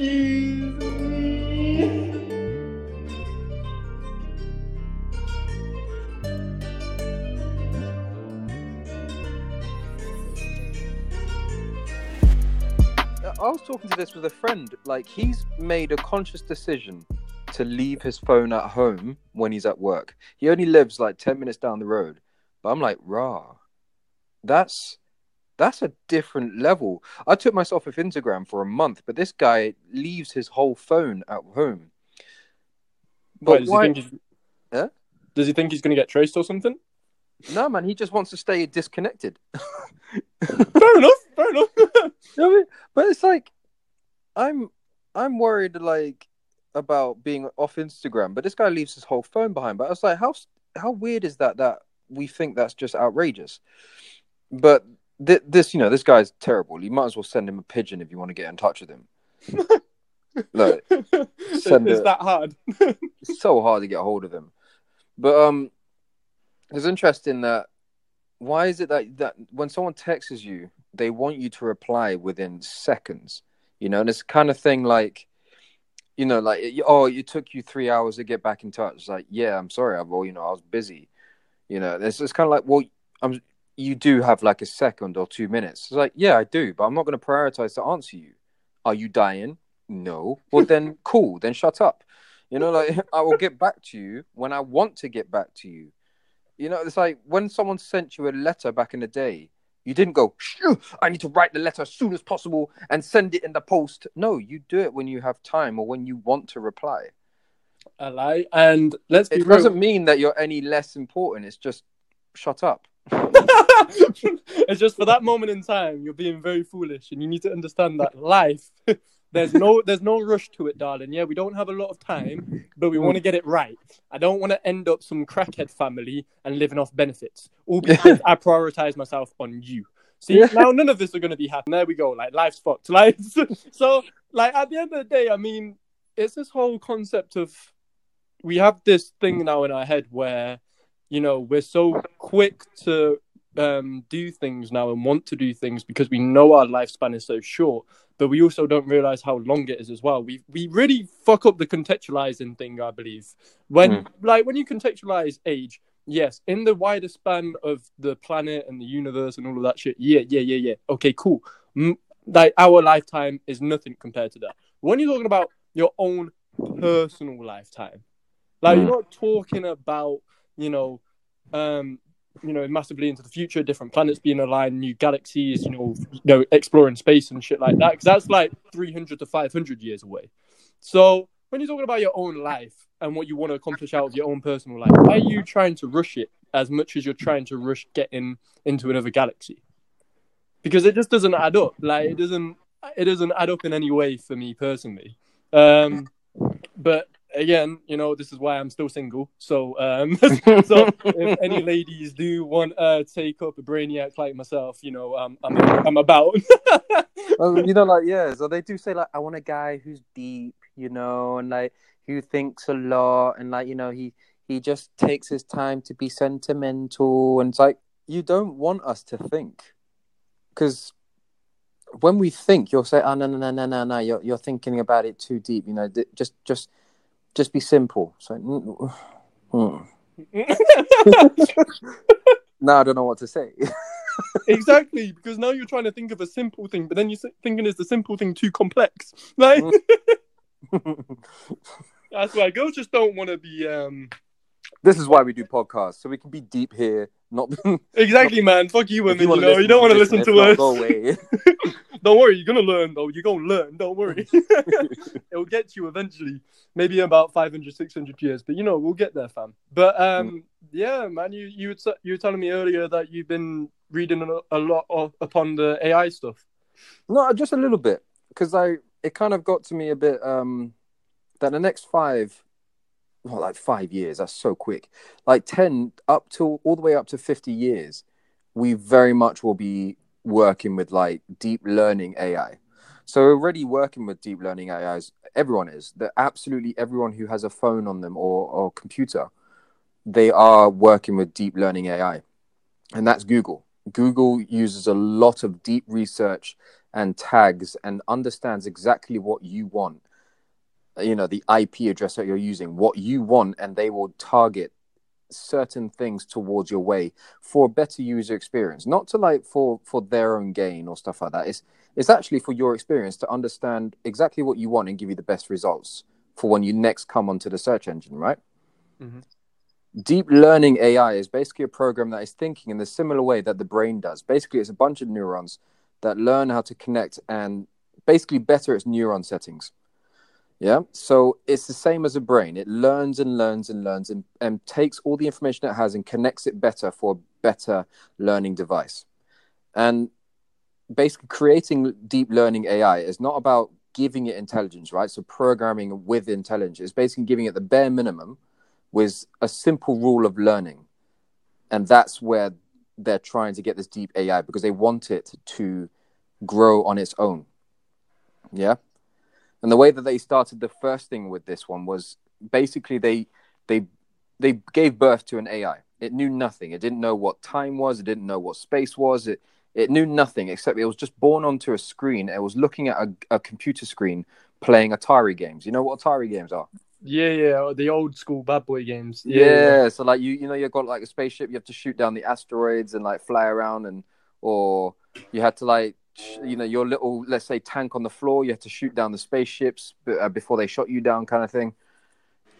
I was talking to this with a friend. Like he's made a conscious decision to leave his phone at home when he's at work. He only lives like ten minutes down the road. But I'm like, rah, that's that's a different level. I took myself off Instagram for a month, but this guy leaves his whole phone at home. But does, why? He think he's... Huh? does he think he's going to get traced or something? No, man, he just wants to stay disconnected. fair enough. Fair enough. You know I mean? But it's like I'm I'm worried like about being off Instagram, but this guy leaves his whole phone behind. But I was like, how how weird is that that we think that's just outrageous? But th- this, you know, this guy's terrible. You might as well send him a pigeon if you want to get in touch with him. Look, Send it's it. that hard. it's so hard to get a hold of him. But um, it's interesting that why is it that that when someone texts you, they want you to reply within seconds, you know, and it's kind of thing like, you know, like oh, it took you three hours to get back in touch. It's like, yeah, I'm sorry, I well, you know, I was busy, you know. It's it's kind of like, well, I'm you do have like a second or two minutes. It's like, yeah, I do, but I'm not going to prioritize to answer you. Are you dying? No. Well, then cool. Then shut up. You know, like I will get back to you when I want to get back to you. You know, it's like when someone sent you a letter back in the day, you didn't go, "Shoo, I need to write the letter as soon as possible and send it in the post. No, you do it when you have time or when you want to reply. I lie. And let's be It real. doesn't mean that you're any less important. It's just shut up. It's just for that moment in time, you're being very foolish, and you need to understand that life. There's no, there's no rush to it, darling. Yeah, we don't have a lot of time, but we want to get it right. I don't want to end up some crackhead family and living off benefits, all because I prioritize myself on you. See, Yeah. now none of this are going to be happening. There we go. Like life's fucked. Like so, like at the end of the day, I mean, it's this whole concept of we have this thing now in our head where you know we're so quick to um, do things now and want to do things because we know our lifespan is so short, but we also don't realize how long it is as well. We we really fuck up the contextualizing thing, I believe. When like when you contextualize age, yes, in the wider span of the planet and the universe and all of that shit, yeah, yeah, yeah, yeah. Okay, cool. Mm, like our lifetime is nothing compared to that. When you're talking about your own personal lifetime, like Mm. you're not talking about you know um you know massively into the future different planets being aligned new galaxies you know you know exploring space and shit like that because that's like 300 to 500 years away. So when you're talking about your own life and what you want to accomplish out of your own personal life why are you trying to rush it as much as you're trying to rush getting into another galaxy? Because it just doesn't add up. Like it doesn't it doesn't add up in any way for me personally. Um but again, you know, this is why I'm still single. So, um, so if any ladies do want to take up a brainiac like myself, you know, um, I'm I'm about. Well, you know, like yeah. So they do say like, I want a guy who's deep, you know, and like who thinks a lot, and like you know, he he just takes his time to be sentimental, and it's like you don't want us to think, because when we think, you'll say, oh no no no no no no, you're you're thinking about it too deep, you know. Just just just be simple. So. mm, mm. Now I don't know what to say. exactly, because now you're trying to think of a simple thing, but then you're thinking is the simple thing too complex? Like that's why girls just don't want to be. um this is why we do podcasts, so we can be deep here, not Exactly, man. Fuck you, women. You, wanna know, you don't want to listen, to us. Go away. Don't worry, you're gonna learn though. You're gonna learn. Don't worry. It'll get you eventually. Maybe in about 500, 600 years, but you know we'll get there, fam. But um, yeah, man, you you were you were telling me earlier that you've been reading a, a lot of, upon the AI stuff. no, just a little bit, because I it kind of got to me a bit um that the next five, well, like five years, that's so quick. Like ten up to all the way up to fifty years, we very much will be working with like deep learning AI. So already working with deep learning AIs. Everyone is. That absolutely everyone who has a phone on them or or computer, they are working with deep learning AI, and that's Google. Google uses a lot of deep research and tags and understands exactly what you want you know the ip address that you're using what you want and they will target certain things towards your way for a better user experience. Not to like for for their own gain or stuff like that. It's it's actually for your experience to understand exactly what you want and give you the best results for when you next come onto the search engine right? Mm-hmm. deep learning ai is basically a program that is thinking in the similar way that the brain does. Basically it's a bunch of neurons that learn how to connect and basically better its neuron settings yeah. So it's the same as a brain. It learns and learns and learns and, and takes all the information it has and connects it better for a better learning device. And basically creating deep learning AI is not about giving it intelligence, right? So programming with intelligence is basically giving it the bare minimum with a simple rule of learning. And that's where they're trying to get this deep AI because they want it to grow on its own. Yeah. And the way that they started the first thing with this one was basically they they they gave birth to an AI. It knew nothing. It didn't know what time was. It didn't know what space was. It it knew nothing except it was just born onto a screen. It was looking at a, a computer screen playing Atari games. You know what Atari games are? Yeah, yeah, oh, the old school bad boy games. Yeah, so like you you know you've got like a spaceship. You have to shoot down the asteroids and like fly around and or you had to like you know your little let's say tank on the floor. You had to shoot down the spaceships uh, before they shot you down, kind of thing.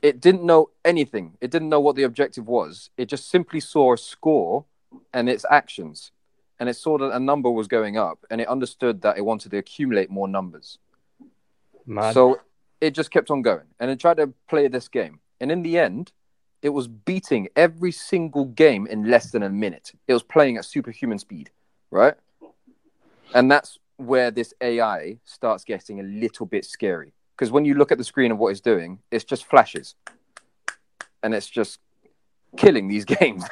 It didn't know anything. It didn't know what the objective was. It just simply saw a score and its actions, and it saw that a number was going up, and it understood that it wanted to accumulate more numbers. Mad. So it just kept on going and it tried to play this game. And in the end, it was beating every single game in less than a minute. It was playing at superhuman speed, right? And that's where this AI starts getting a little bit scary. Because when you look at the screen of what it's doing, it's just flashes. And it's just killing these games.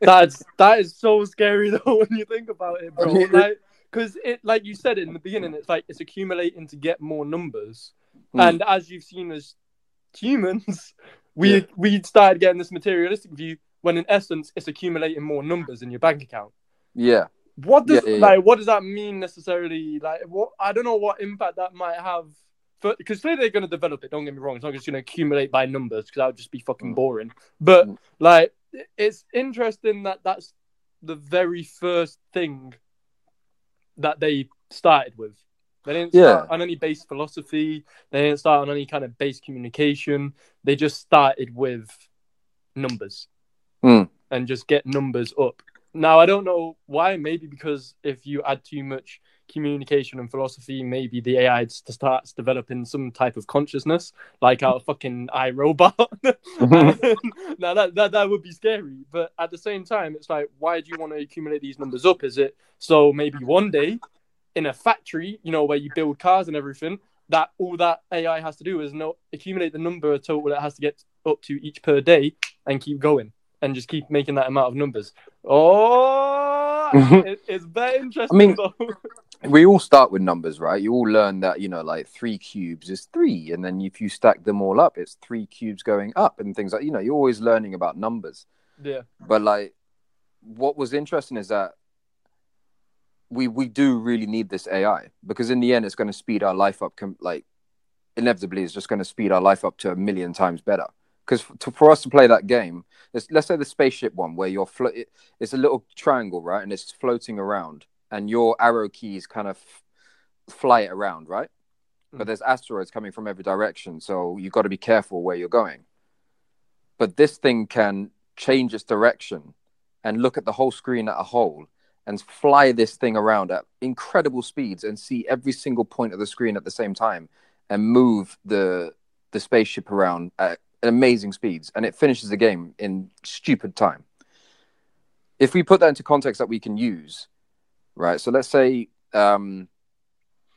That's that is so scary though when you think about it, bro. Like, because it, like you said it in the beginning, it's like it's accumulating to get more numbers, Hmm. and as you've seen as humans, we Yeah. we started getting this materialistic view when in essence it's accumulating more numbers in your bank account. yeah. What does Yeah, yeah, like what does that mean necessarily? Like what I don't know what impact that might have. Because clearly they're going to develop it. Don't get me wrong. It's not just going to accumulate by numbers because that would just be fucking Mm. boring. But Mm. like, it's interesting that that's the very first thing that they started with. They didn't start Yeah. on any base philosophy. They didn't start on any kind of base communication. They just started with numbers Mm. and just get numbers up. Now I don't know why. Maybe because if you add too much communication and philosophy, maybe the AI starts developing some type of consciousness, like our fucking iRobot. now that, that that would be scary, but at the same time, it's like, why do you want to accumulate these numbers up? Is it so maybe one day in a factory, you know, where you build cars and everything, that all that AI has to do is not accumulate the number total it has to get up to each per day and keep going and just keep making that amount of numbers. Oh, it, it's very interesting. I mean, though. we all start with numbers, right? You all learn that, you know, like three cubes is three. And then if you stack them all up, it's three cubes going up and things like, you know, you're always learning about numbers. yeah, But like, what was interesting is that we we do really need this AI because in the end, it's going to speed our life up. Com- like, inevitably, it's just going to speed our life up to a million times better. Because to, for us to play that game, let's, let's say the spaceship one where you're flo- it's a little triangle, right, and it's floating around, and your arrow keys kind of fly it around, right? But Mm. there's asteroids coming from every direction, so you've got to be careful where you're going. But this thing can change its direction and look at the whole screen at a whole and fly this thing around at incredible speeds and see every single point of the screen at the same time and move the the spaceship around at amazing speeds and it finishes the game in stupid time. If we put that into context that we can use right so let's say um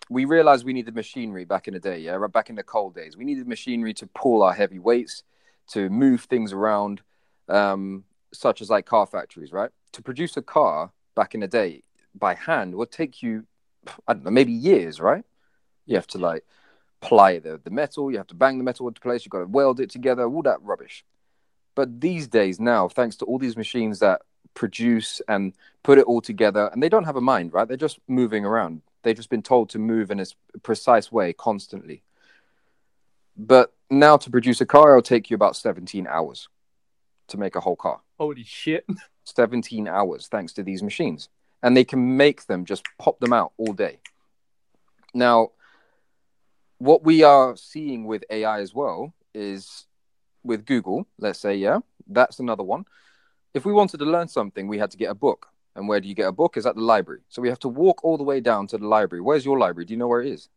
we realized we needed machinery back in the day yeah right back in the cold days. We needed machinery to pull our heavy weights to move things around um such as like car factories right? To produce a car back in the day by hand would take you i don't know maybe years right? You have to like ply the, the metal you have to bang the metal into place you've got to weld it together all that rubbish but these days now thanks to all these machines that produce and put it all together and they don't have a mind right they're just moving around They've just been told to move in a precise way constantly. But now to produce a car, it'll take you about 17 hours to make a whole car. Holy shit. 17 hours thanks to these machines. And they can make them just pop them out all day. Now, what we are seeing with AI as well is with Google, let's say, yeah, that's another one. If we wanted to learn something, we had to get a book. And where do you get a book? Is at the library. So we have to walk all the way down to the library. Where's your library? Do you know where it is?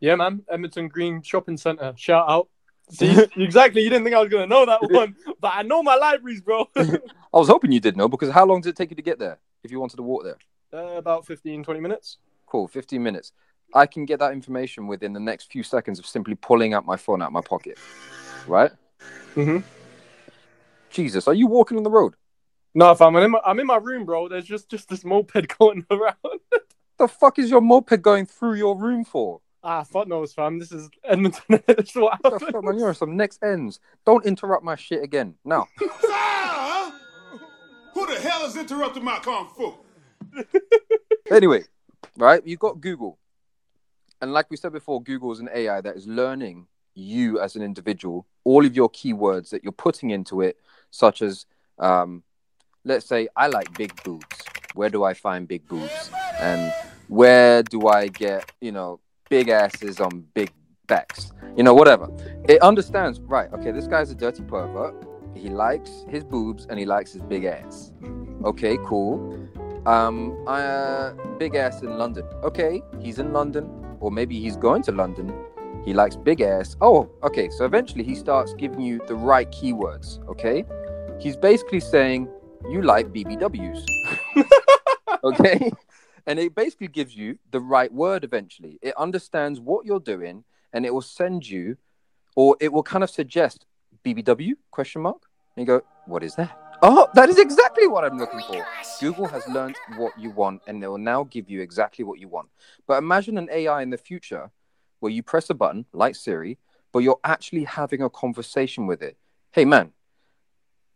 Yeah, man. Edmonton Green Shopping Centre. Shout out. See, exactly. You didn't think I was gonna know that one, but I know my libraries, bro. uh, I was hoping you did know because how long did it take you to get there if you wanted to walk there? about 15, 20 minutes. Cool, 15 minutes. I can get that information within the next few seconds of simply pulling out my phone out of my pocket. Right? Mm-hmm. Jesus, are you walking on the road? No, fam. I'm in my, I'm in my room, bro. There's just just this moped going around. The fuck is your moped going through your room for? ah, fuck knows, fam. This is Edmonton. this is what What the fuck, man? You're some next ends. Don't interrupt my shit again. Now, Sir, who the hell is interrupting my kung fu? anyway, right? You've got Google. And like we said before, Google is an AI that is learning you as an individual, all of your keywords that you're putting into it, such as, um, let's say, I like big boobs. Where do I find big boobs? And where do I get, you know, big asses on big backs? You know, whatever. It understands, right? Okay, this guy's a dirty pervert. He likes his boobs and he likes his big ass. Okay, cool. Um, uh, big ass in London. Okay, he's in London, or maybe he's going to London. He likes big ass. Oh, okay. So eventually he starts giving you the right keywords. Okay, he's basically saying you like BBWs. okay, and it basically gives you the right word. Eventually, it understands what you're doing, and it will send you, or it will kind of suggest BBW question mark. And you go, what is that? Oh, that is exactly what I'm oh looking for. Google has learned what you want and they will now give you exactly what you want. But imagine an AI in the future where you press a button like Siri, but you're actually having a conversation with it. Hey, man,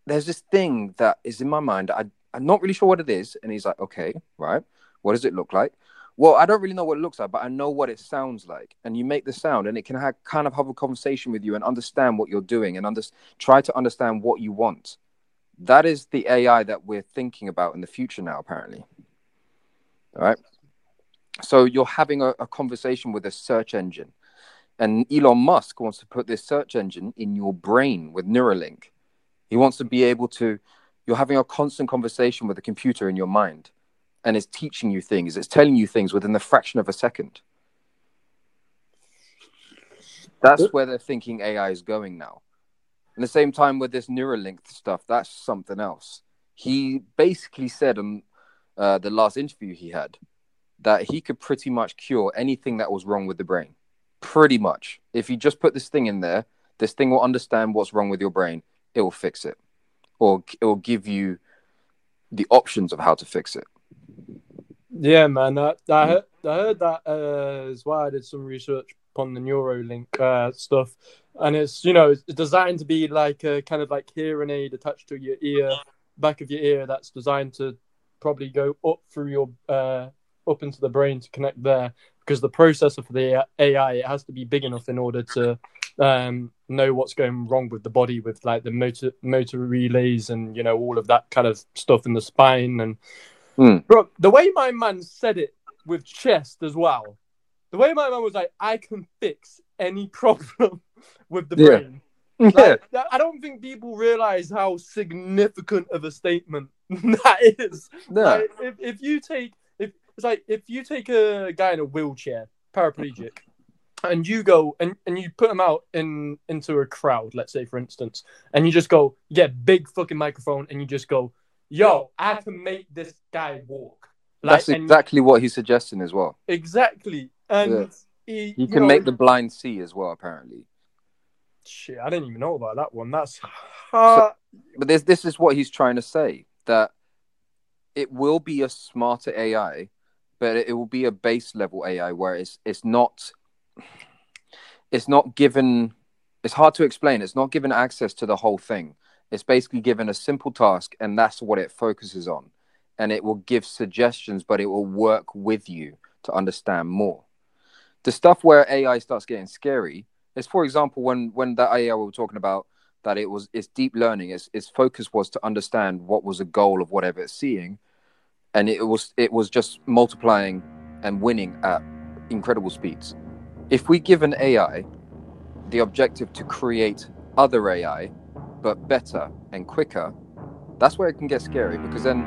there's this thing that is in my mind. I, I'm not really sure what it is. And he's like, okay, right. What does it look like? Well, I don't really know what it looks like, but I know what it sounds like. And you make the sound, and it can ha- kind of have a conversation with you and understand what you're doing and under- try to understand what you want that is the AI that we're thinking about in the future now, apparently. All right. So you're having a, a, conversation with a search engine, and Elon Musk wants to put this search engine in your brain with Neuralink. He wants to be able to, you're having a constant conversation with a computer in your mind, and it's teaching you things, it's telling you things within the fraction of a second. That's where they're thinking AI is going now. And the same time with this Neuralink stuff, that's something else. He basically said in uh, the last interview he had that he could pretty much cure anything that was wrong with the brain. Pretty much. If you just put this thing in there, this thing will understand what's wrong with your brain. It will fix it, or it will give you the options of how to fix it. Yeah, man. I, I, heard, I heard that uh, as well. I did some research on the Neuralink uh, stuff, and it's you know it's designed to be like a kind of like hearing aid attached to your ear, back of your ear. That's designed to probably go up through your uh, up into the brain to connect there. Because the processor for the AI it has to be big enough in order to um, know what's going wrong with the body, with like the motor motor relays and you know all of that kind of stuff in the spine and. Mm. Bro, the way my man said it with chest as well, the way my man was like, I can fix any problem with the Yeah. brain. Yeah, Like, I don't think people realize how significant of a statement that is. yeah, Like, if, if you take, if it's like if you take a guy in a wheelchair, paraplegic, and you go and, and you put him out in into a crowd, let's say for instance, and you just go, yeah, big fucking microphone, and you just go, "Yo, I can make this guy walk." that's and- exactly what he's suggesting as well. exactly, and Yeah. he, You you can know, make the blind see as well, apparently. shit. I didn't even know about that one. That's uh, but this this is what he's trying to say that it will be a smarter AI, but it will be a base level AI where it's it's not it's not given it's hard to explain. It's not given access to the whole thing. It's basically given a simple task and that's what it focuses on. And it will give suggestions, but it will work with you. to understand more. The stuff where AI starts getting scary is, for example, when when that AI we were talking about that it was it's deep learning. Its its focus was to understand what was a goal of whatever it's seeing, and it was it was just multiplying and winning at incredible speeds. If we give an AI the objective to create other AI, but better and quicker, that's where it can get scary because then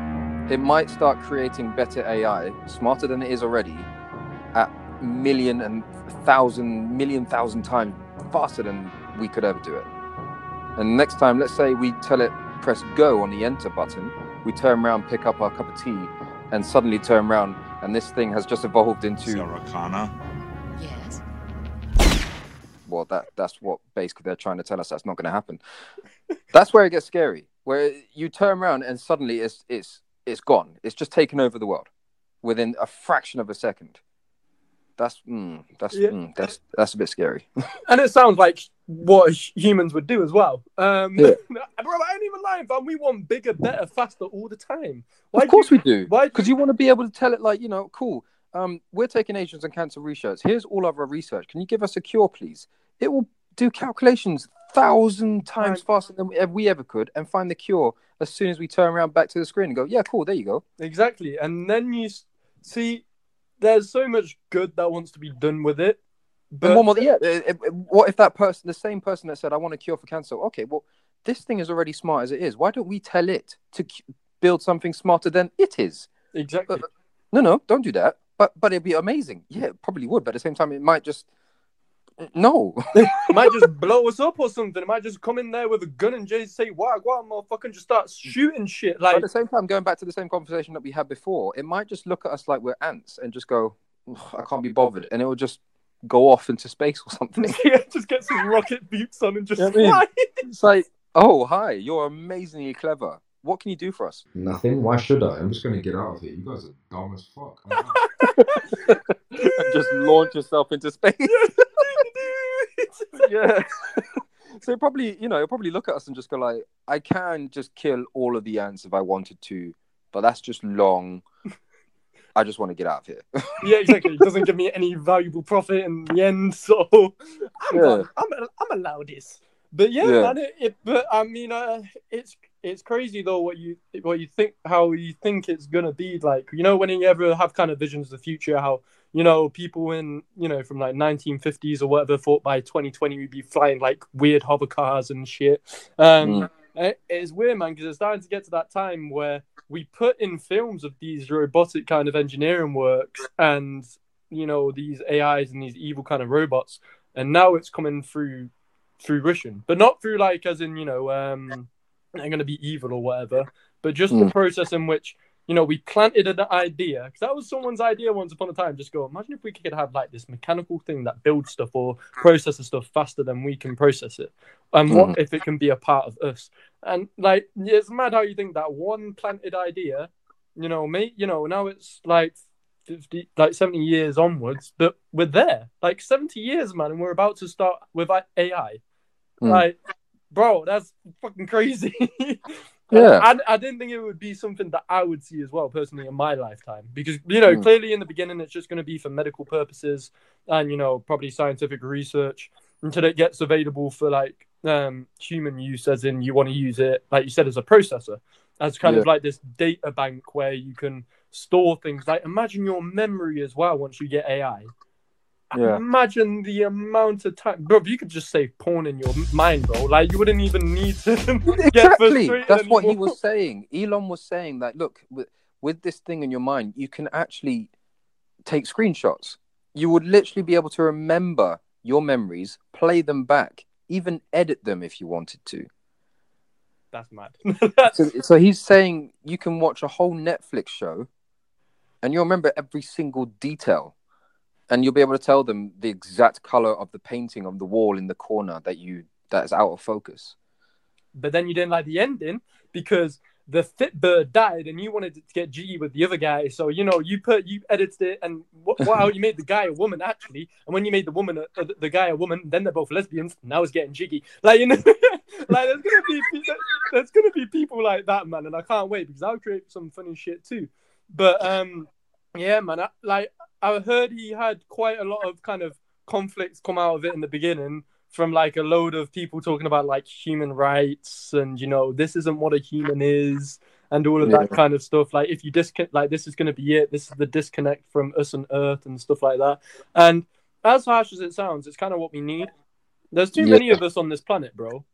it might start creating better AI, smarter than it is already, million and thousand, million thousand times faster than we could ever do it. And next time, let's say we tell it press go on the enter button, we turn around, pick up our cup of tea, and suddenly turn around, and this thing has just evolved into Sarah Yes. well, that that's what basically they're trying to tell us that's not going to happen. that's where it gets scary, where you turn around and suddenly it's it's it's gone. It's just taken over the world within a fraction of a second. That's mm, that's Yeah. mm, that's that's a bit scary. and it sounds like what humans would do as well. Um, Yeah. bro, I ain't even lying, fam. We want bigger, better, faster all the time. Why of course do we do, why because you want to be able to tell it like you know, cool. Um, we're taking Asians and cancer research. Here's all of our research. Can you give us a cure, please? It will do calculations thousand times faster than we ever, could, and find the cure as soon as we turn around back to the screen and go, yeah, cool, there you go. Exactly. And then you see there's so much good that wants to be done with it. But more, yeah. uh, uh, What if that person, the same person that said, "I want a cure for cancer"? Okay, well, this thing is already smart as it is. Why don't we tell it to build something smarter than it is? exactly. No, no, don't do that. But but it'd be amazing. Yeah, it probably would. But at the same time, it might just no. it might just blow us up or something. It might just come in there with a gun and just say, "Wow, wow, motherfucker," and just start shooting shit. But at the same time, going back to the same conversation that we had before, it might just look at us like we're ants and just go, "I can't be bothered," and it will just go off into space or something. yeah, just get some rocket boots on and just Yeah, I mean- fly. it's like, oh hi, you're amazingly clever. What can you do for us? Nothing. Why should I? I'm just gonna get out of here. You guys are dumb as fuck. and just launch yourself into space. yeah. so probably, you know, he'll probably look at us and just go like, I can just kill all of the ants if I wanted to, but that's just long. I just want to get out of here. yeah, exactly. It doesn't give me any valuable profit in the end, so I'm Yeah. I'm, I'm allowed this. But yeah, Yeah. man. It, it, but I mean, uh, it's it's crazy though what you what you think how you think it's gonna be like. You know, when you ever have kind of visions of the future, how you know people in you know from like 1950s or whatever thought by 2020 we'd be flying like weird hover cars and shit. Um, Mm. it's weird, man, because it's starting to get to that time where we put in films of these robotic kind of engineering works and you know these AIs and these evil kind of robots, and now it's coming through fruition, but not through like as in you know um they're going to be evil or whatever, but just the Mm. process in which you know we planted an idea because that was someone's idea once upon a time. Just go imagine if we could have like this mechanical thing that builds stuff or processes stuff faster than we can process it, and what if it can be a part of us? And like it's mad how you think that one planted idea, you know, mate, you know now it's like. 50, like 70 years onwards, but we're there. Like 70 years, man, and we're about to start with AI. Mm. Like, bro, that's fucking crazy. Yeah. I, I didn't think it would be something that I would see as well, personally, in my lifetime. Because, you know, Mm. clearly in the beginning, it's just going to be for medical purposes and, you know, probably scientific research until it gets available for like um, human use, as in you want to use it, like you said, as a processor, as kind of like this data bank where you can store things. Like, imagine your memory as well once you get AI. Yeah. Imagine the amount of time, bro. You could just save porn in your mind, bro, like you wouldn't even need to get exactly. That's what he was saying. Elon was saying that look, with, with this thing in your mind, you can actually take screenshots. You would literally be able to remember your memories, play them back, even edit them if you wanted to. That's mad. So, so he's saying you can watch a whole Netflix show and you'll remember every single detail. And you'll be able to tell them the exact color of the painting of the wall in the corner that you that is out of focus. but then you didn't like the ending because the fit bird died, and you wanted to get jiggy with the other guy. So you know you put you edited it, and wow, you made the guy a woman actually. And when you made the woman a, uh, the guy a woman, then they're both lesbians. Now it's getting jiggy. Like you know, like there's gonna be there's gonna be people like that, man, and I can't wait because I'll create some funny shit too. But um, yeah, man, I, like I heard he had quite a lot of kind of conflicts come out of it in the beginning from like a load of people talking about like human rights and you know this isn't what a human is and all of that kind of stuff. Like if you disconnect, like this is going to be it. This is the disconnect from us and Earth and stuff like that. And as harsh as it sounds, it's kind of what we need. There's too Yeah. many of us on this planet, bro.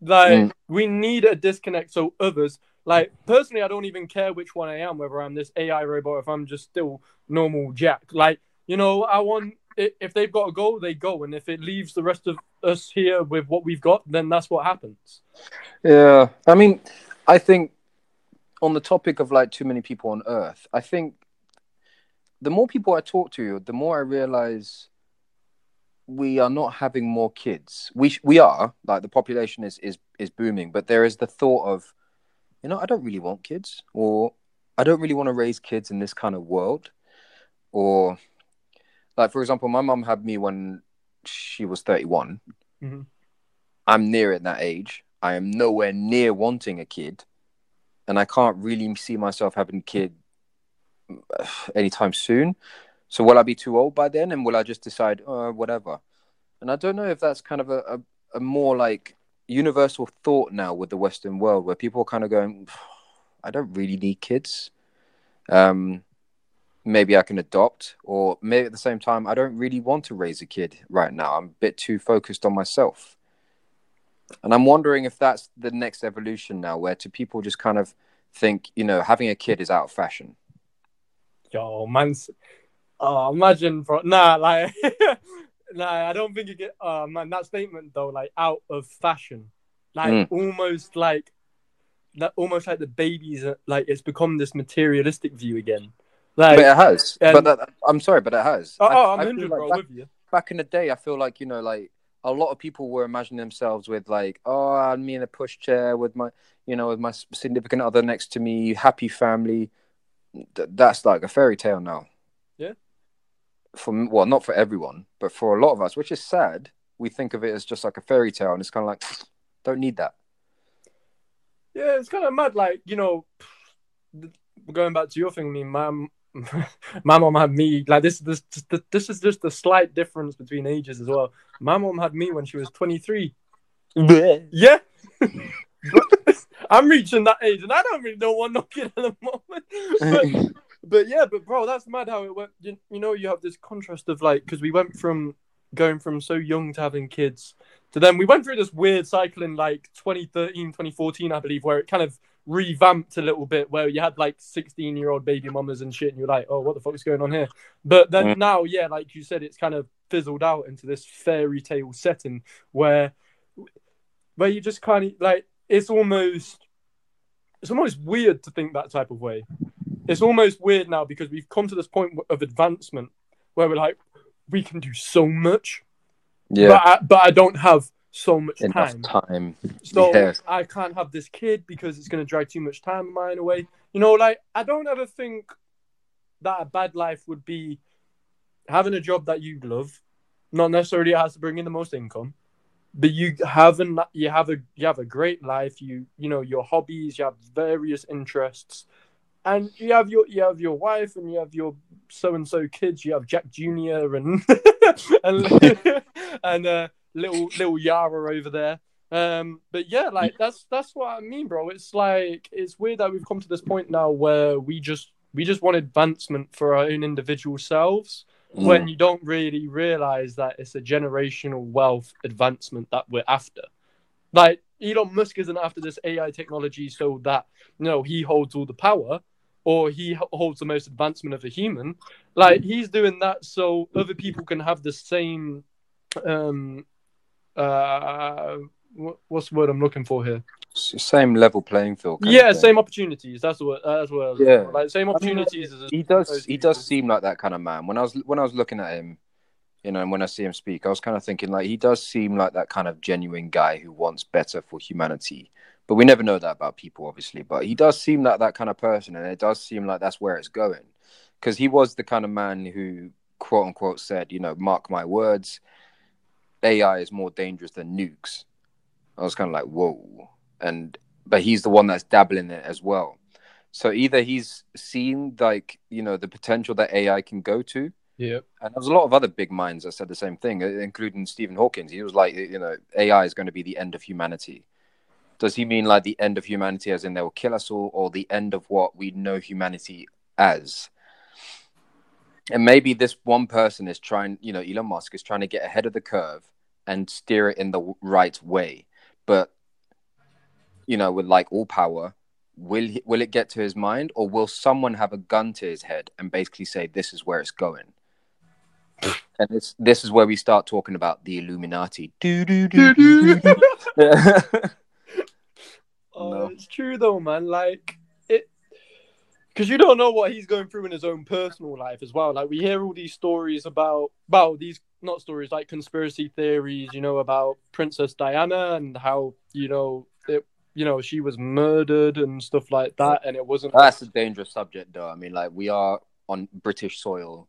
Like Mm. we need a disconnect so others. Like personally, I don't even care which one I am, whether I'm this AI robot, or if I'm just still normal Jack. Like you know, I want if they've got a goal, they go, and if it leaves the rest of us here with what we've got, then that's what happens. Yeah, I mean, I think on the topic of like too many people on Earth, I think the more people I talk to, the more I realize we are not having more kids. We we are like the population is is is booming, but there is the thought of, you know, I don't really want kids, or I don't really want to raise kids in this kind of world, or like for example, my mum had me when she was thirty one. Mhm. I'm near at that age. I am nowhere near wanting a kid, and I can't really see myself having a kid anytime soon. So will I be too old by then, and will I just decide, uh, whatever? And I don't know if that's kind of a, a, a more like universal thought now with the Western world, where people are kind of going, I don't really need kids. Um, maybe I can adopt, or maybe at the same time, I don't really want to raise a kid right now. I'm a bit too focused on myself. And I'm wondering if that's the next evolution now, where to people just kind of think, you know, having a kid is out of fashion. Yo, man's. Oh, imagine, bro. Nah, like, nah, I don't think you get. Oh, man, that statement though, like, out of fashion, like, Mm. almost like that, almost like the babies, are- like, it's become this materialistic view again. Like, but it has. and- but that, I'm sorry, but it has. oh, I- oh, I I'm feel hundred, like bro, back, with you. back in the day, I feel like you know, like a lot of people were imagining themselves with like, oh, I'm me in a pushchair with my, you know, with my significant other next to me, happy family. Th- that's like a fairy tale now. Yeah. For well, not for everyone, but for a lot of us, which is sad. We think of it as just like a fairy tale, and it's kind of like, don't need that. Yeah, it's kind of mad. Like, you know, going back to your thing, me, mom, my mom had me. Like, this, this, this is just a slight difference between ages as well. My mom had me when she was 23. Yeah. I'm reaching that age and I don't really know what knocking at the moment. But, but yeah, but bro, that's mad how it went. You, you know, you have this contrast of like, because we went from going from so young to having kids to then we went through this weird cycle in like 2013, 2014, I believe, where it kind of revamped a little bit, where you had like 16 year old baby mamas and shit, and you're like, oh, what the fuck is going on here? But then Mm. now, yeah, like you said, it's kind of fizzled out into this fairy tale setting where where you just kind of like it's almost it's almost weird to think that type of way. It's almost weird now because we've come to this point of advancement where we're like, we can do so much, yeah, but I, but I don't have so much enough time. time. So. I can't have this kid because it's going to drag too much time of mine away. You know, like I don't ever think that a bad life would be having a job that you love. Not necessarily it has to bring in the most income, but you have an you have a you have a great life. You you know your hobbies. You have various interests, and you have your you have your wife and you have your so and so kids. You have Jack Junior and and and uh, little little Yara over there. Um, but yeah, like that's that's what I mean, bro. It's like it's weird that we've come to this point now where we just we just want advancement for our own individual selves Mm. when you don't really realize that it's a generational wealth advancement that we're after. Like Elon Musk isn't after this AI technology so that you know he holds all the power or he holds the most advancement of a human. Like he's doing that so other people can have the same um uh wh- what's the word I'm looking for here? Same level playing field. Yeah, same opportunities. That's what that's what I Yeah. like same opportunities as he does he does seem like that kind of man when i was when i was looking at him you know and when i see him speak i was kind of thinking like he does seem like that kind of genuine guy who wants better for humanity but we never know that about people obviously but he does seem like that kind of person and it does seem like that's where it's going because he was the kind of man who quote unquote said you know mark my words ai is more dangerous than nukes i was kind of like whoa and but he's the one that's dabbling in it as well so either he's seen like you know the potential that AI can go to, Yeah. And there's a lot of other big minds that said the same thing, including Stephen Hawking. He was like, you know, AI is going to be the end of humanity. Does he mean like the end of humanity, as in they will kill us all, or the end of what we know humanity as? And maybe this one person is trying, you know, Elon Musk is trying to get ahead of the curve and steer it in the right way. But, you know, with like all power, will he, will it get to his mind, or will someone have a gun to his head and basically say this is where it's going? and it's this is where we start talking about the Illuminati. Do, do, do. Oh, No. it's true though, man. Like it, because you don't know what he's going through in his own personal life as well. Like we hear all these stories about, well, these not stories like conspiracy theories, you know, about Princess Diana and how you know it, you know, she was murdered and stuff like that, and it wasn't. That's a dangerous subject, though. I mean, like we are on British soil,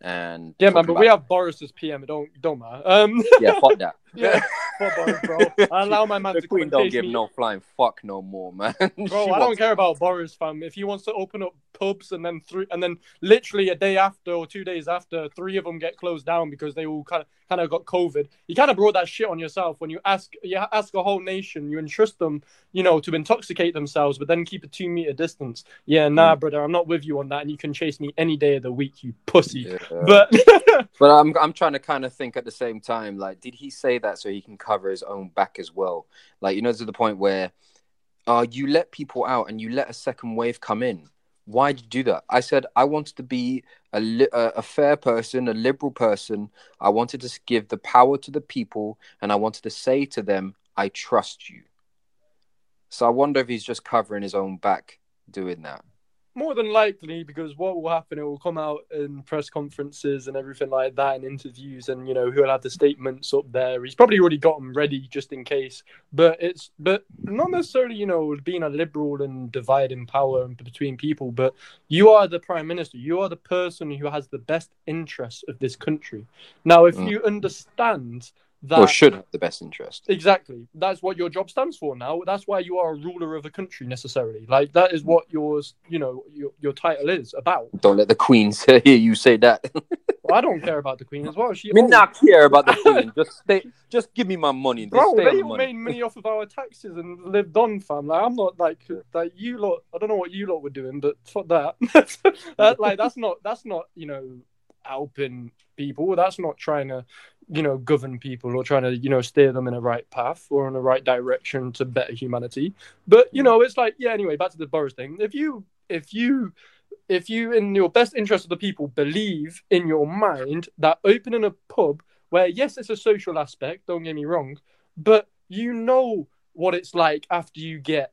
and yeah, man. But we have Boris as PM. It don't don't matter. Um, yeah, fuck that. yeah, bro. I allow my man the to Queen don't give me. no flying fuck no more, man. Bro, She I don't care about Boris, fam. If he wants to open up pubs and then three, and then literally a day after or two days after, three of them get closed down because they all kind of kind of got COVID. You kind of brought that shit on yourself when you ask you ask a whole nation, you entrust them, you know, to intoxicate themselves, but then keep a two meter distance. Yeah, nah, hmm. brother, I'm not with you on that, and you can chase me any day of the week, you pussy. Yeah. But But I'm I'm trying to kind of think at the same time, like, did he say that so he can cover his own back as well? Like, you know, to the point where, uh, you let people out and you let a second wave come in. Why did you do that? I said I wanted to be a li- a, a fair person, a liberal person. I wanted to give the power to the people, and I wanted to say to them, "I trust you." So I wonder if he's just covering his own back doing that. More than likely because what will happen it will come out in press conferences and everything like that and interviews and you know he'll have the statements up there. He's probably already got them ready just in case. But it's but not necessarily you know being a liberal and dividing power between people but you are the prime minister. You are the person who has the best interests of this country. Now if Mm. you understand that or should have the best interest. Exactly. That's what your job stands for now. That's why you are a ruler of a country necessarily. Like that is what yours, you know, your your title is about. Don't let the Queen hear you say that. I don't care about the Queen as well. She I mean, not care about the Queen. Just stay. Just give me my money. Bro, they on the all money. made money off of our taxes and lived on, fam. Like I'm not like like you lot. I don't know what you lot were doing, but fuck that. that like that's not that's not you know helping people. That's not trying to you know govern people or trying to you know steer them in a right path or in the right direction to better humanity. But you know it's like yeah. Anyway, back to the Boris thing. If you if you if you in your best interest of the people believe in your mind that opening a pub where yes it's a social aspect don't get me wrong but you know what it's like after you get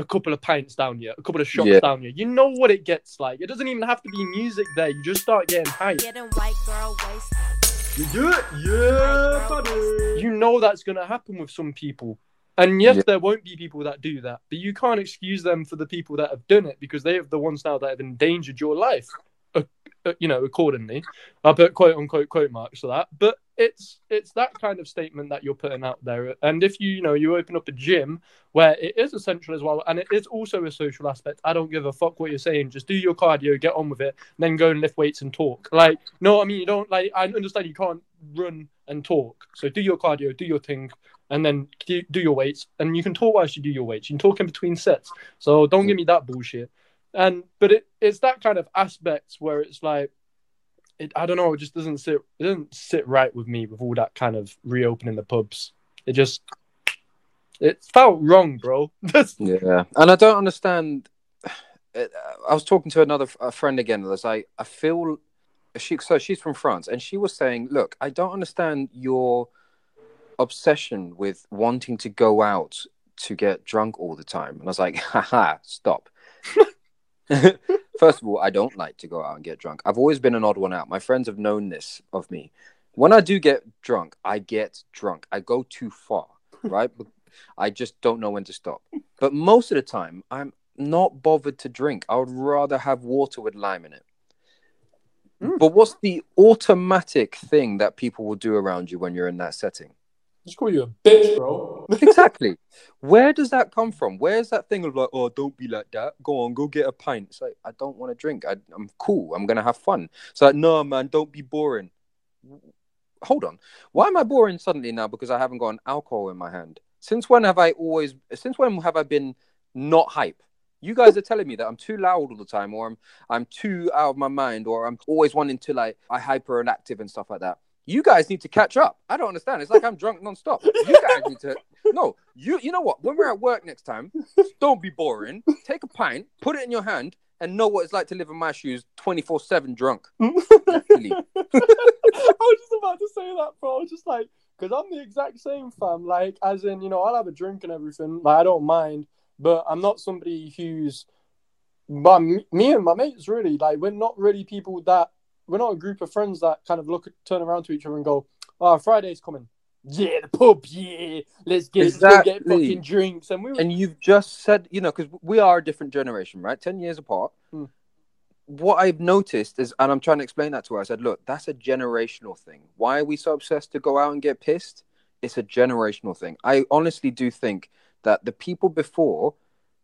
a couple of pints down you a couple of shots Yeah. down you you know what it gets like it doesn't even have to be music there you just start getting hyped Getting white girl wasted. you do it yeah buddy. you know that's going to happen with some people and yes Yeah. there won't be people that do that but you can't excuse them for the people that have done it because they are the ones now that have endangered your life uh, uh, you know accordingly i put quote unquote quote marks to that but it's it's that kind of statement that you're putting out there. And if you you know you open up a gym where it is essential as well and it is also a social aspect i don't give a fuck what you're saying. Just do your cardio get on with it then go and lift weights and talk. Like no i mean? You don't like i understand you can't run and talk. So do your cardio do your thing and then do, your weights. And you can talk whilst you do your weights. You can talk in between sets. So don't give me that bullshit. And but it, it's that kind of aspect where it's like it, I don't know, it just doesn't sit it doesn't sit right with me with all that kind of reopening the pubs. It just it felt wrong, bro. Yeah, and I don't understand. I was talking to another a friend again. That's like I feel she so she's from France, and she was saying, "Look, I don't understand your obsession with wanting to go out to get drunk all the time." And I was like, "Haha, stop." First of all, I don't like to go out and get drunk. I've always been an odd one out. My friends have known this of me. When I do get drunk, I get drunk. I go too far, right? I just don't know when to stop. But most of the time, I'm not bothered to drink. I would rather have water with lime in it. Mm. But what's the automatic thing that people will do around you when you're in that setting? Just call you a bitch, bro. exactly. Where does that come from? Where's that thing of like, oh, don't be like that. Go on, go get a pint. It's like I don't want to drink. I, I'm cool. I'm gonna have fun. It's like, no, man, don't be boring. Hold on. Why am I boring suddenly now? Because I haven't got an alcohol in my hand. Since when have I always? Since when have I been not hype? You guys are telling me that I'm too loud all the time, or I'm I'm too out of my mind, or I'm always wanting to like I hyperactive and stuff like that. You guys need to catch up. I don't understand. It's like I'm drunk nonstop. You guys need to no. You you know what? When we're at work next time, don't be boring. Take a pint, put it in your hand, and know what it's like to live in my shoes 24 seven drunk. I was just about to say that, bro. I was just like, because I'm the exact same, fam. Like, as in, you know, I'll have a drink and everything. Like, I don't mind, but I'm not somebody who's. But me and my mates, really, like, we're not really people that. We're not a group of friends that kind of look, turn around to each other and go, "Oh, Friday's coming." Yeah, the pub. Yeah, let's get let's get fucking drinks. And we were and you've just said, you know, because we are a different generation, right? 10 years apart. Hmm. What I've noticed is, and I'm trying to explain that to her, I said, look, that's a generational thing. Why are we so obsessed to go out and get pissed? It's a generational thing. I honestly do think that the people before,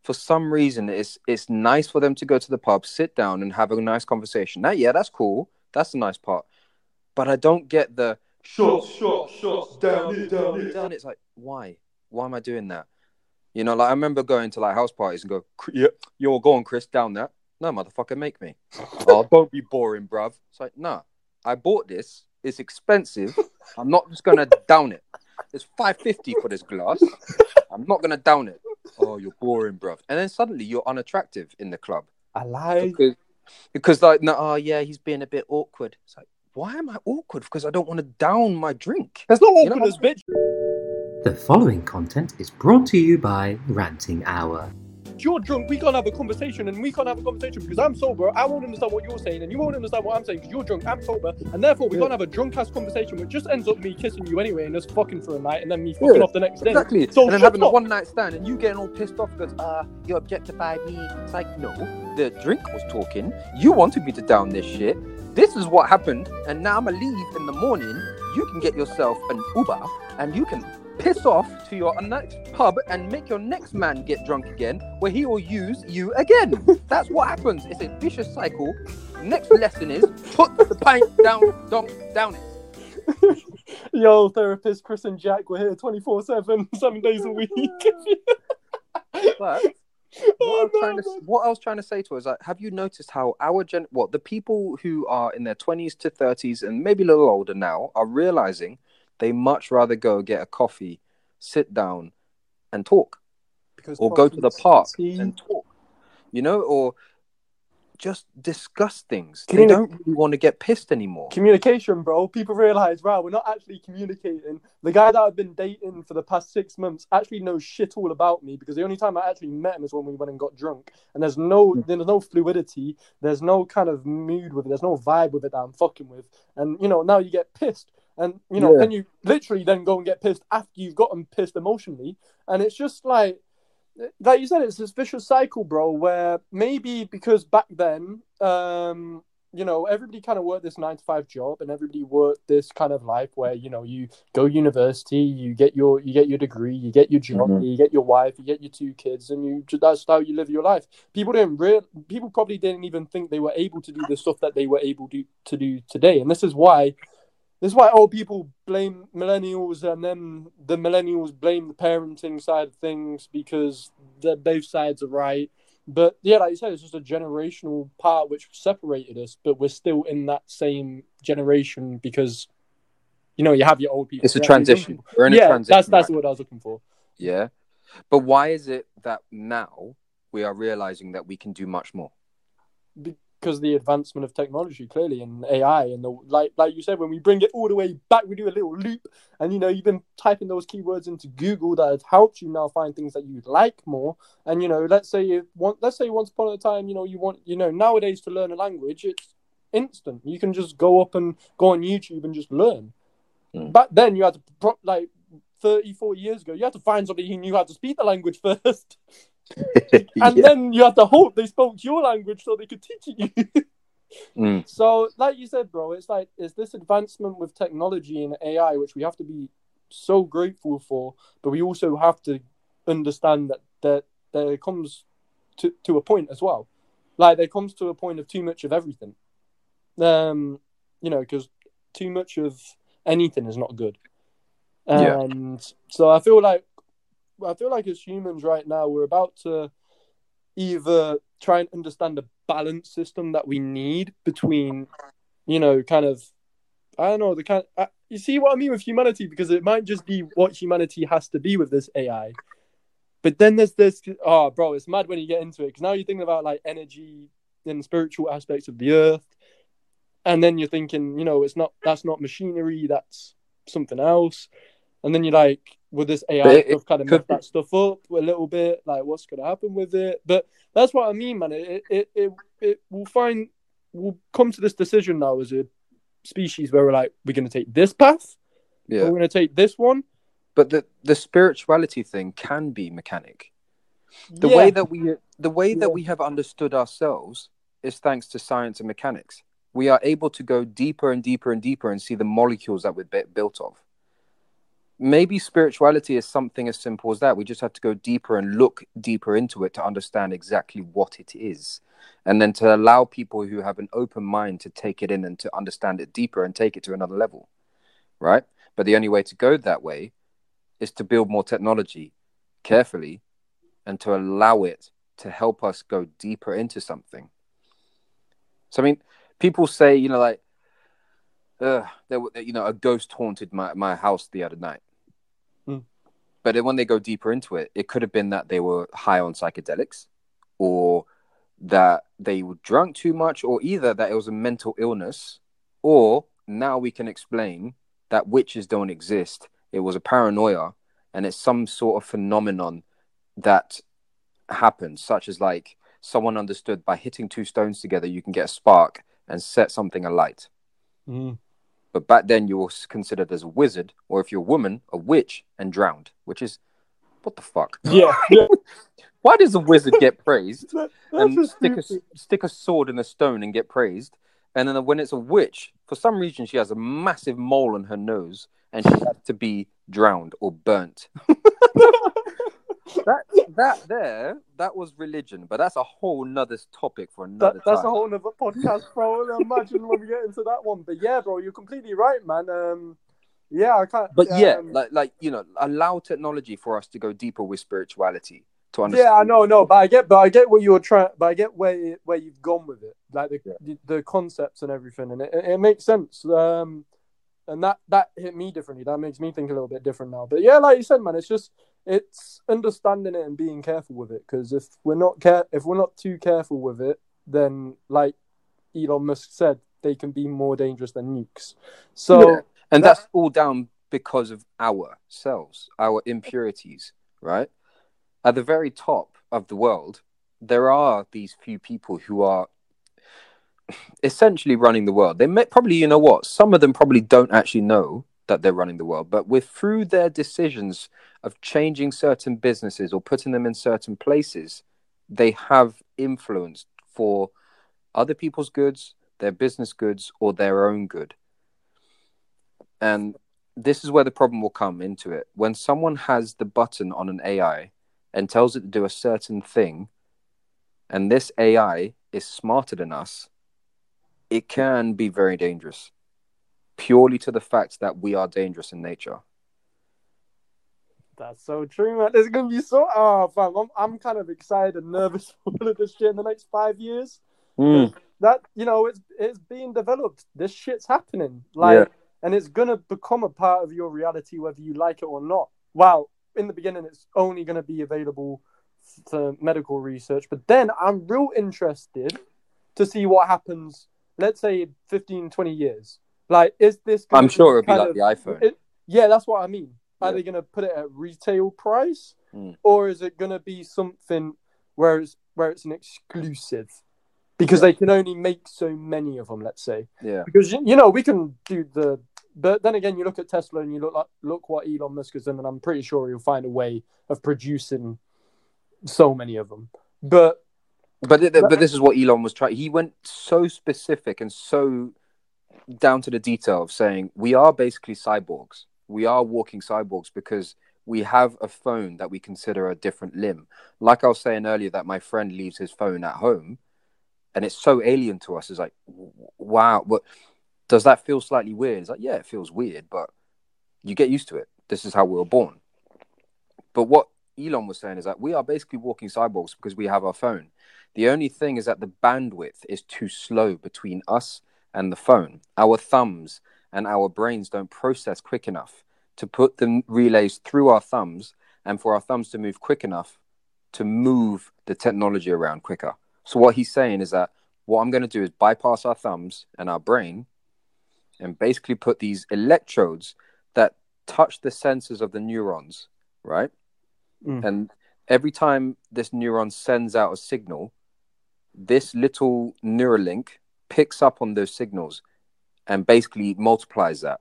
for some reason, it's, it's nice for them to go to the pub, sit down, and have a nice conversation. Now, yeah, that's cool. That's the nice part. But I don't get the Shots, shots, shots, down it, down it. down. It's like, why? Why am I doing that? You know, like I remember going to like house parties and go, "Cr- yeah, you're going, Chris, down that. No, motherfucker, make me. oh, don't be boring, bruv. It's like, nah, I bought this. It's expensive. I'm not just gonna down it. It's five fifty for this glass. I'm not gonna down it. Oh, you're boring, bruv. And then suddenly you're unattractive in the club I lied. because, because like, no, oh yeah, he's being a bit awkward. It's like, why am I awkward? Because I don't want to down my drink. There's no You know awkwardness, bitch. The following content is brought to you by Ranting Hour. You're drunk, we can't have a conversation, and we can't have a conversation because I'm sober. I won't understand what you're saying, and you won't understand what I'm saying because you're drunk. I'm sober, and therefore we Yeah. can't have a drunk ass conversation, which just ends up me kissing you anyway, and us fucking for a night, and then me fucking Yeah, off the next day. Exactly. So and then having a one night stand and you getting all pissed off because uh you objectified me. It's like no, the drink was talking. You wanted me to down this shit. This is what happened, and now I'ma leave in the morning. You can get yourself an Uber and you can piss off to your next pub and make your next man get drunk again, where he will use you again. That's what happens. It's a vicious cycle. Next lesson is put the pint down, don't down it. Yo, therapist Chris and Jack were here 24 7, seven days a week. But oh, what, I oh, was no, trying to, man. what I was trying to say to her is like, have you noticed how our gen, what the people who are in their twenties to thirties and maybe a little older now are realizing they much rather go get a coffee, sit down, and talk, Because or go to the park proximity- and talk, you know, or just discuss things. They don't really want to get pissed anymore. Communication, bro. People realize, wow, we're not actually communicating. The guy that I've been dating for the past six months actually knows shit all about me because the only time I actually met him is when we went and got drunk. And there's no, hmm. there's no fluidity. There's no kind of mood with it. There's no vibe with it that I'm fucking with. And you know, now you get pissed, and you know, Yeah. then you literally then go and get pissed after you've gotten pissed emotionally, and it's just like. Like you said, it's this vicious cycle, bro. Where maybe because back then, um, you know, everybody kind of worked this nine to five job, and everybody worked this kind of life where you know you go university, you get your you get your degree, you get your job, Mhm. you get your wife, you get your two kids, and you that's how you live your life. People didn't real people probably didn't even think they were able to do the stuff that they were able to to do today, and this is why. This is why old people blame millennials, and then the millennials blame the parenting side of things because both sides are right. But yeah, like you said, it's just a generational part which separated us, but we're still in that same generation because you know you have your old people. It's a you have your young transition. We're in a yeah, transition. that's that's right? what I was looking for. Yeah. But why is it that now we are realizing that we can do much more? Because the advancement of technology, clearly, and AI, and the like, like you said, when we bring it all the way back, we do a little loop, and you know, you've been typing those keywords into Google that has helped you now find things that you'd like more. And you know, let's say you want, let's say once upon a time, you know, you want, you know, nowadays to learn a language, it's instant. You can just go up and go on YouTube and just learn. Mm. Back then, you had to like 30, 40 years ago, you had to find somebody who knew how to speak the language first. and Yeah. then you had to hope they spoke your language so they could teach it you. Mm. so, like you said, bro, it's like it's this advancement with technology and AI which we have to be so grateful for, but we also have to understand that that there comes to to a point as well. Like there comes to a point of too much of everything. Um, you know, because too much of anything is not good. Yeah. And so I feel like I feel like as humans right now we're about to either try and understand the balance system that we need between, you know, kind of I don't know the kind. You see what I mean with humanity because it might just be what humanity has to be with this AI. But then there's this. Oh, bro, it's mad when you get into it because now you're thinking about like energy and spiritual aspects of the earth, and then you're thinking, you know, it's not that's not machinery, that's something else. And then you're like, will this AI it- stuff kind of mess that stuff up a little bit? Like, what's going to happen with it? But that's what I mean, man. It it it it will find we'll come to this decision now as a species where we're like, we're going to take this path, Yeah. we're going to take this one. But the the spirituality thing can be mechanic. The Yeah. way that we the way that Yeah. we have understood ourselves is thanks to science and mechanics. We are able to go deeper and deeper and deeper and see the molecules that we're built of. Maybe spirituality is something as simple as that. We just have to go deeper and look deeper into it to understand exactly what it is. And then to allow people who have an open mind to take it in and to understand it deeper and take it to another level. Right? But the only way to go that way is to build more technology carefully and to allow it to help us go deeper into something. So I mean, people say, you know, like, uh, there, were- you know, a ghost haunted my, my house the other night. But when they go deeper into it, it could have been that they were high on psychedelics, or that they were drunk too much, or either that it was a mental illness, or now we can explain that witches don't exist. It was a paranoia, and it's some sort of phenomenon that happens, such as like someone understood by hitting two stones together, you can get a spark and set something alight. Mhm. But back then, you were considered as a wizard, or if you're a woman, a witch, and drowned, which is what the fuck? Yeah, yeah. Why does a wizard get praised That- and stick a, stick a sword in a stone and get praised? And then when it's a witch, for some reason, she has a massive mole on her nose and she has to be drowned or burnt. that that there, that was religion, but that's a whole nother topic for That, another that's a whole nother podcast, bro. Imagine when we get into that one. But yeah, bro, you're completely right, man. Um, yeah, I can't. But yeah, um, like like you know, allow technology for us to go deeper with spirituality to understand. yeah, I know, no, but I get, but I get what you're trying, but I get where where you've gone with it, like the the, the concepts and everything, and it, it it makes sense. Um, and that that hit me differently. That makes me think a little bit different now. But yeah, like you said, man, it's just it's understanding it and being careful with it. Because if we're not care, if we're not too careful with it, then like Elon Musk said, they can be more dangerous than nukes. So Yeah. And that- that's all down because of ourselves, our impurities, right? At the very top of the world, there are these few people who are essentially running the world. They may, probably, you know what, some of them probably don't actually know that they're running the world, but with through their decisions of changing certain businesses or putting them in certain places, they have influence for other people's goods, their business goods, or their own good. And this is where the problem will come into it. When someone has the button on an AI and tells it to do a certain thing, and this AI is smarter than us, it can be very dangerous. Purely to the fact that we are dangerous in nature. That's so true, man. There's gonna be so oh fam, I'm I'm kind of excited and nervous for all of this shit in the next five years. Hmm. That you know, it's it's being developed. This shit's happening. Like Yeah. and it's gonna become a part of your reality whether you like it or not. Wow, in the beginning it's only gonna be available for medical research, but then I'm real interested to see what happens, let's say 15, 20 years. Like, is this I'm sure it'll be like of- the iPhone. it- yeah, that's what I mean. Are Yeah. they going to put it at retail price, Mm. or is it going to be something where it's where it's an exclusive? Because they can only make so many of them. Let's say Yeah. because you you know we can do the. But then again, you look at Tesla and you look like look what Elon Musk has done, and I'm pretty sure he'll find a way of producing so many of them. But But but this is what Elon was trying. He went so specific and so down to the detail of saying we are basically cyborgs. we are walking cyborgs because we have a phone that we consider a different limb. Like I was saying earlier, that my friend leaves his phone at home, and it's so alien to us. It's like, wow, but does that feel slightly weird? It's like, yeah, it feels weird, but you get used to it. This is how we were born. But what Elon was saying is that we are basically walking cyborgs because we have our phone. The only thing is that the bandwidth is too slow between us and the phone. Our thumbs and our brains don't process quick enough to put the relays through our thumbs and for our thumbs to move quick enough to move the technology around quicker. So, what he's saying is that what I'm going to do is bypass our thumbs and our brain and basically put these electrodes that touch the sensors of the neurons, right? Mm. And every time this neuron sends out a signal, this little Neuralink picks up on those signals and basically multiplies that.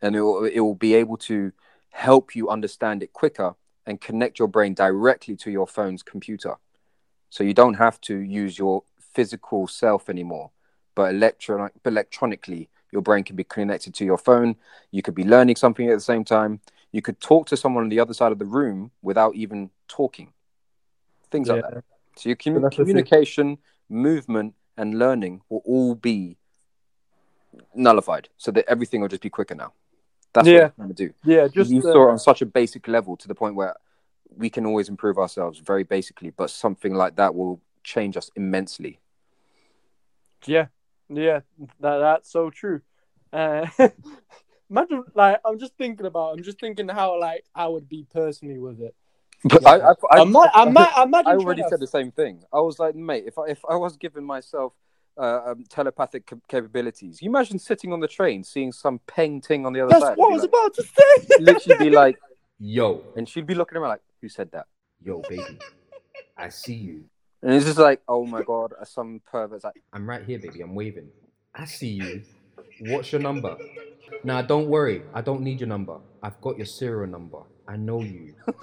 And it will, it will be able to help you understand it quicker and connect your brain directly to your phone's computer. So you don't have to use your physical self anymore, but electron- electronically, your brain can be connected to your phone. You could be learning something at the same time. You could talk to someone on the other side of the room without even talking. Things like that. So your But commu- that's the thing. communication, movement, and learning will all be nullified, so that everything will just be quicker now. That's Yeah. what I'm trying to do. Yeah, just you uh, saw it on such a basic level to the point where we can always improve ourselves very basically, but something like that will change us immensely. Yeah, yeah, that that's so true. Uh, imagine, like, I'm just thinking about, I'm just thinking how, like, I would be personally with it. But Yeah. I, I, I, I might, I might, I imagine. I already said the same thing. I was like, mate, if I, if I was giving myself uh, um, telepathic cap- capabilities, you imagine sitting on the train, seeing some painting on the other That's side. what I was be about to say. like, literally be like, Yo, and she'd be looking around like, who said that? yo, baby, I see you. And it's just like, oh my god, uh, some pervert's like, I'm right here, baby. I'm waving. I see you. What's your number? Nah, don't worry. I don't need your number. I've got your serial number. I know you.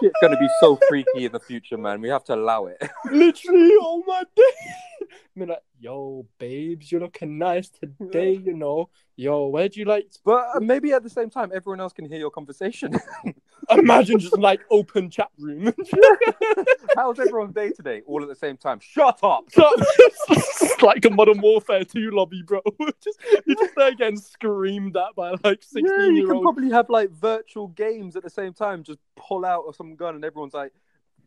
shit's gonna be so freaky in the future, man. We have to allow it. Literally, oh my day. I mean, like, yo, babes, you're looking nice today. You know, yo, where'd you like? But uh, maybe at the same time, everyone else can hear your conversation. Imagine just like open chat room. How's everyone's day today? All at the same time. Shut up. it's like a Modern Warfare 2 lobby, bro. just you're just there getting screamed at by like 16 Yeah, you can olds. probably have like virtual games at the same time. Just pull out of some gun and everyone's like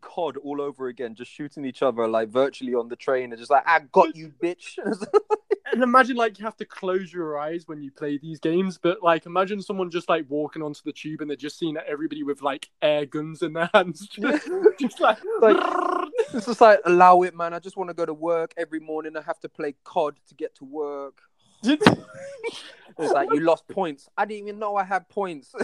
COD all over again, just shooting each other like virtually on the train and just like, I got you, bitch. And imagine like you have to close your eyes when you play these games, but like imagine someone just like walking onto the tube and they're just seeing everybody with like air guns in their hands, just, just like, Like- it's just like, allow it, man. I just want to go to work every morning. I have to play COD to get to work. It's like, you lost points. I didn't even know I had points.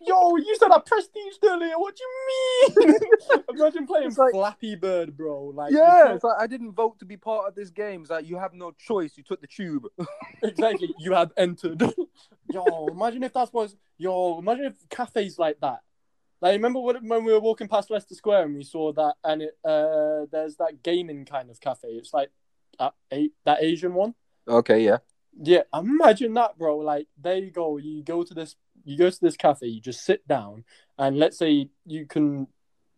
Yo, you said I prestige earlier. What do you mean? Imagine playing like- Flappy Bird, bro. Like, yeah, it's like, I didn't vote to be part of this game. It's like, you have no choice. You took the tube. exactly. You have entered. Yo, imagine if that was. Yo, imagine if cafes like that. Like, remember when, when we were walking past Leicester Square and we saw that, and it uh, there's that gaming kind of cafe. It's like that, that Asian one. Okay, yeah. Yeah, imagine that, bro. Like, there you go. You go to this, you go to this cafe. You just sit down, and let's say you can,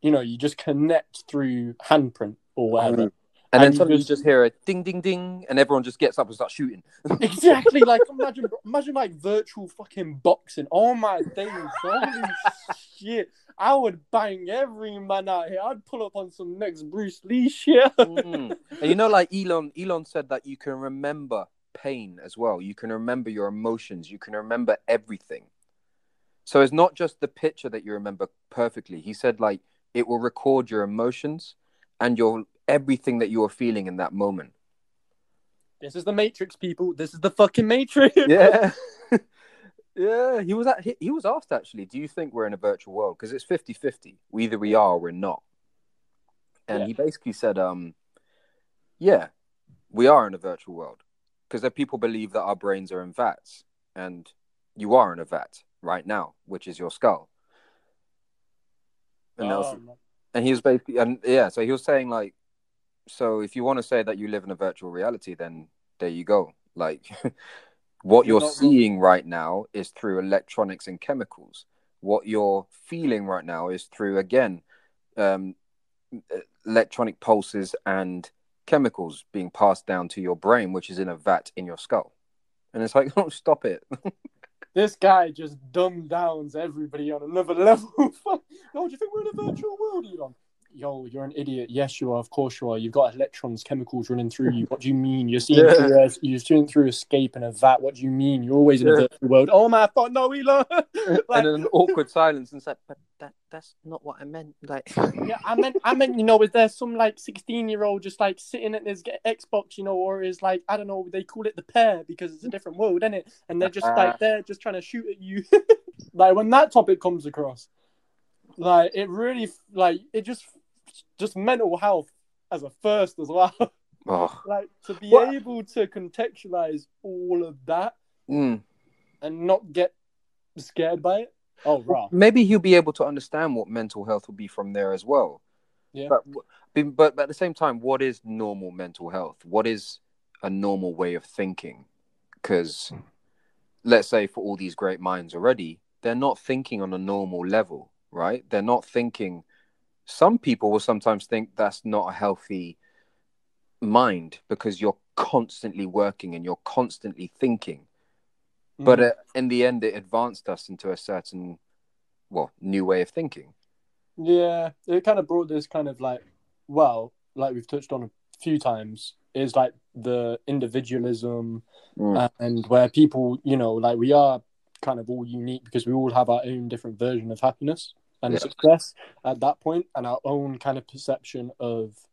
you know, you just connect through handprint or whatever. Mm. And then And you suddenly just- you just hear a ding, ding, ding, and everyone just gets up and starts shooting. Exactly. Like, imagine, imagine like virtual fucking boxing. Oh my days! Holy shit! I would bang every man out here. I'd pull up on some next Bruce Lee shit. Mm. And you know, like Elon, Elon said that you can remember pain as well. You can remember your emotions. You can remember everything. So it's not just the picture that you remember perfectly. He said like it will record your emotions and your everything that you are feeling in that moment. This is the Matrix, people. This is the fucking Matrix. Yeah. yeah, he was at, he, he was asked actually, do you think we're in a virtual world? Because it's 50-50. Either we are or we're not. And Yeah. he basically said, um, yeah, we are in a virtual world. Because people believe that our brains are in vats. And you are in a vat right now, which is your skull. And, that was- Oh, and he was basically and yeah, so he was saying like so if you want to say that you live in a virtual reality, then there you go. Like What You're you're, wrong. seeing right now is through electronics and chemicals. What you're feeling right now is through again um, electronic pulses and chemicals being passed down to your brain, which is in a vat in your skull. And it's like, oh, stop it. This guy just dumb downs everybody on another level. Yo, do you think we're in a virtual world, Elon? Yo, you're an idiot. Yes, you are. Of course you are. You've got electrons, chemicals running through you. What do you mean? You're seeing Yeah. through a, you're seeing through escape in a vat. What do you mean? You're always in a Yeah. virtual world. Oh my fuck, no, Elon. and like, then an awkward silence, and it's like, but that that's not what I meant. Like, yeah, I meant, I meant, you know, is there some like 16 year old just like sitting at this Xbox, you know, or is like, I don't know, they call it the pair because it's a different world, isn't it? And they're just like, they're just trying to shoot at you. like, when that topic comes across, like, it really, like, it just, just mental health as a first as well. oh, like, to be What? able to contextualize all of that mm. and not get scared by it. Oh, raw. maybe he'll be able to understand what mental health will be from there as well. Yeah. But, but but at the same time, what is normal mental health? What is a normal way of thinking? Because let's say for all these great minds already, they're not thinking on a normal level, right? They're not thinking. Some people will sometimes think that's not a healthy mind because you're constantly working and you're constantly thinking. But Mm. uh, in the end, it advanced us into a certain, well, new way of thinking. Yeah, it kind of brought this kind of like, well, like we've touched on a few times, is like the individualism Mm. and where people, you know, like we are kind of all unique because we all have our own different version of happiness and Yeah. success at that point and our own kind of perception of,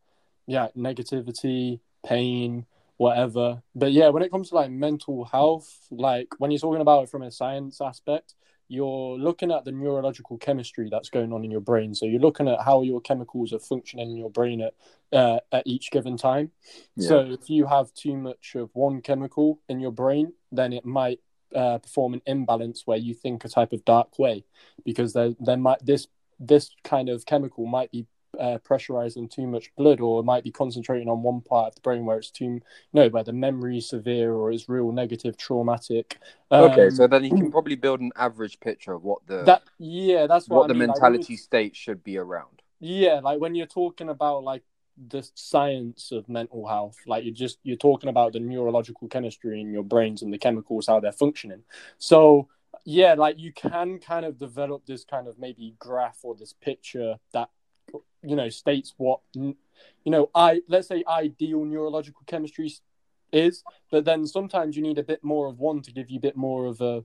yeah, negativity, pain, whatever. But yeah, when it comes to like mental health, like when you're talking about it from a science aspect, you're looking at the neurological chemistry that's going on in your brain. So you're looking at how your chemicals are functioning in your brain at uh, at each given time. Yeah. So if you have too much of one chemical in your brain, then it might uh, perform an imbalance where you think a type of dark way, because there there might this this kind of chemical might be uh, pressurizing too much blood, or it might be concentrating on one part of the brain where it's too no, where the memory is severe or is real negative, traumatic. okay, Um, so then you can probably build an average picture of what the that yeah, that's what, what the mean. Mentality you- state should be around. yeah, like when you're talking about like the science of mental health, like you're just you're talking about the neurological chemistry in your brains and the chemicals how they're functioning. So yeah, like you can kind of develop this kind of maybe graph or this picture that you know states what you know I let's say ideal neurological chemistry is, but then sometimes you need a bit more of one to give you a bit more of a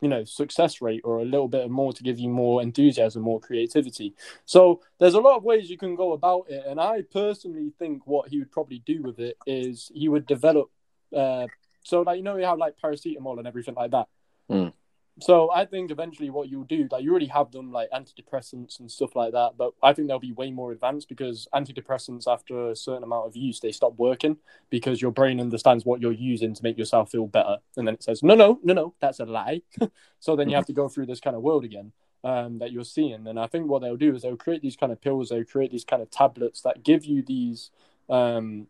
you know success rate or a little bit more to give you more enthusiasm more creativity. So there's a lot of ways you can go about it. And i personally think what he would probably do with it is he would develop uh so like you know you have like paracetamol and everything like that? Mm. So i think eventually what you'll do like you already have them like antidepressants and stuff like that but i think they'll be way more advanced because antidepressants after a certain amount of use they stop working because your brain understands what you're using to make yourself feel better. And then it says no no no no that's a lie. So then you have to go through this kind of world again um, that you're seeing. And i think what they'll do is they'll create these kind of pills they'll create these kind of tablets that give you these um,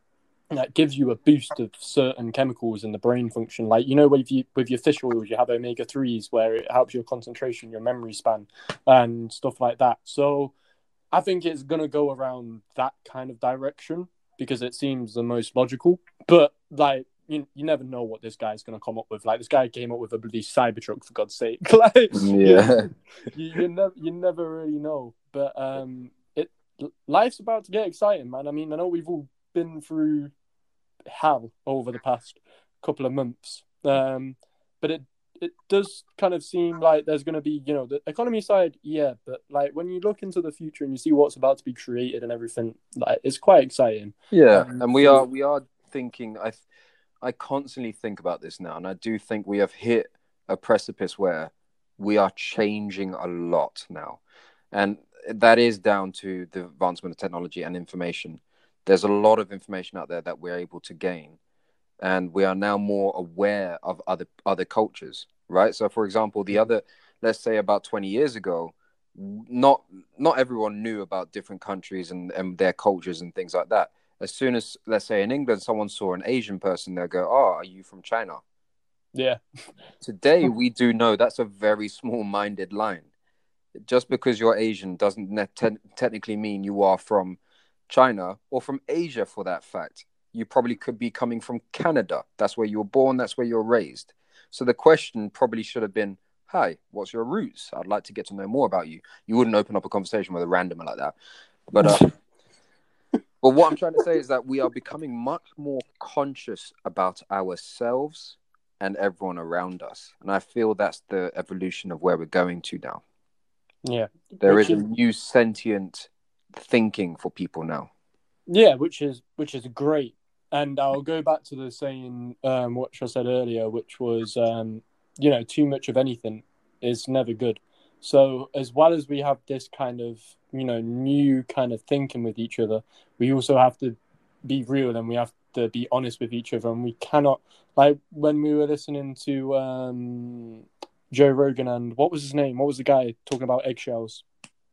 that gives you a boost of certain chemicals in the brain function. Like you know with you with your fish oils you have omega 3s where it helps your concentration your memory span and stuff like that. So i think it's going to go around that kind of direction because it seems the most logical. But like you, you never know what this guy's going to come up with. Like this guy came up with a bloody cybertruck for god's sake. Like Yeah. you, you never you never really know. But um it life's about to get exciting man. I mean i know we've all been through hell over the past couple of months um but it it does kind of seem like there's going to be you know the economy side yeah but like when you look into the future and you see what's about to be created and everything like it's quite exciting Yeah, Um, and we so- are we are thinking. I I constantly think about this now, and I do think we have hit a precipice where we are changing a lot now, and that is down to the advancement of technology and information. There's a lot of information out there that we're able to gain, and we are now more aware of other other cultures, right? So, for example, the other, let's say about 20 years ago, not not everyone knew about different countries and, and their cultures and things like that as soon as let's say in England someone saw an Asian person, they'll go, "Oh, are you from China?" Yeah. Today, we do know that's a very small minded line. Just because you're Asian doesn't ne- te- technically mean you are from China or from Asia for that fact. You probably could be coming from Canada. That's where you were born, that's where you're raised. So the question probably should have been Hi, what's your roots? I'd like to get to know more about you. You wouldn't open up a conversation with a randomer like that. But uh, but what I'm trying to say is that we are becoming much more conscious about ourselves and everyone around us. And I feel that's the evolution of where we're going to now. Yeah. There is a new sentient thinking for people now. Yeah, which is which is great. And I'll go back to the saying um, which I said earlier, which was um, you know, too much of anything is never good. So as well as we have this kind of, you know, new kind of thinking with each other, we also have to be real and we have to be honest with each other and we cannot like when we were listening to um Joe Rogan and what was his name? What was the guy talking about eggshells?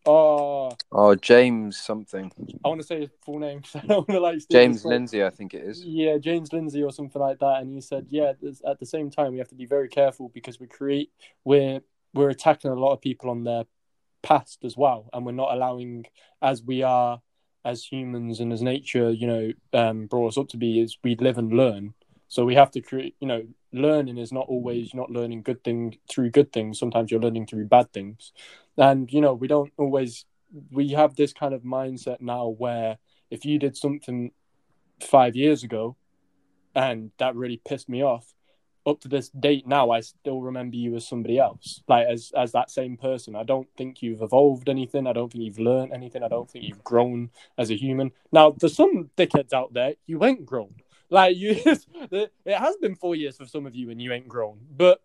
Oh, Oh, James something. I want to say his full name 'cause I don't want to like James. Lindsay, I think it is. Yeah, James Lindsay or something like that, and he said, yeah, at the same time we have to be very careful because we create we're we're attacking a lot of people on their past as well, and we're not allowing as we are as humans and as nature, you know, um, brought us up to be is we live and learn. So we have to create, you know, learning is not always not learning good thing through good things. Sometimes you're learning through bad things, and you know we don't always. We have this kind of mindset now where if you did something five years ago and that really pissed me off up to this date now i still remember you as somebody else like as as that same person. I don't think you've evolved anything. I don't think you've learned anything. I don't think you've grown as a human. Now there's some dickheads out there you ain't grown. Like you it has been four years for some of you and you ain't grown. But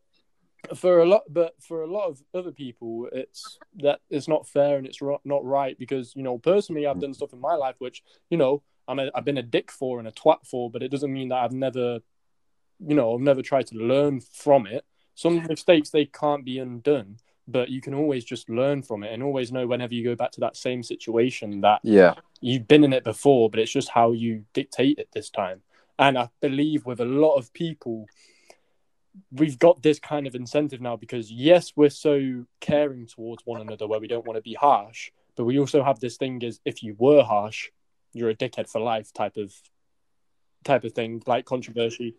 for a lot but for a lot of other people it's that it's not fair and it's ro- not right because you know personally i've mm. done stuff in my life which you know I'm a, I've been a dick for and a twat for, but it doesn't mean that I've never, you know, I've never tried to learn from it. Some mistakes they can't be undone, but you can always just learn from it and always know whenever you go back to that same situation that Yeah. you've been in it before, but it's just how you dictate it this time. And I believe with a lot of people, we've got this kind of incentive now because yes, we're so caring towards one another where we don't want to be harsh, but we also have this thing is if you were harsh, you're a dickhead for life type of type of thing, like controversy.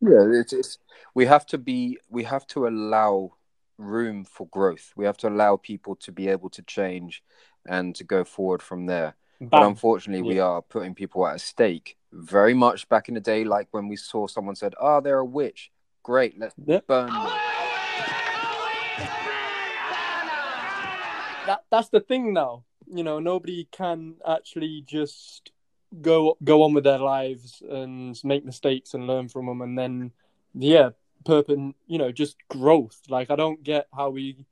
Yeah, it's, it's we have to be we have to allow room for growth. We have to allow people to be able to change and to go forward from there. But Bam. unfortunately, we are putting people at a stake. Very much back in the day, like when we saw someone said, "Oh, they're a witch." Great, let's Yeah. burn them. that that's the thing now. You know, nobody can actually just go go on with their lives and make mistakes and learn from them, and then yeah, perpin you know just growth. Like I don't get how we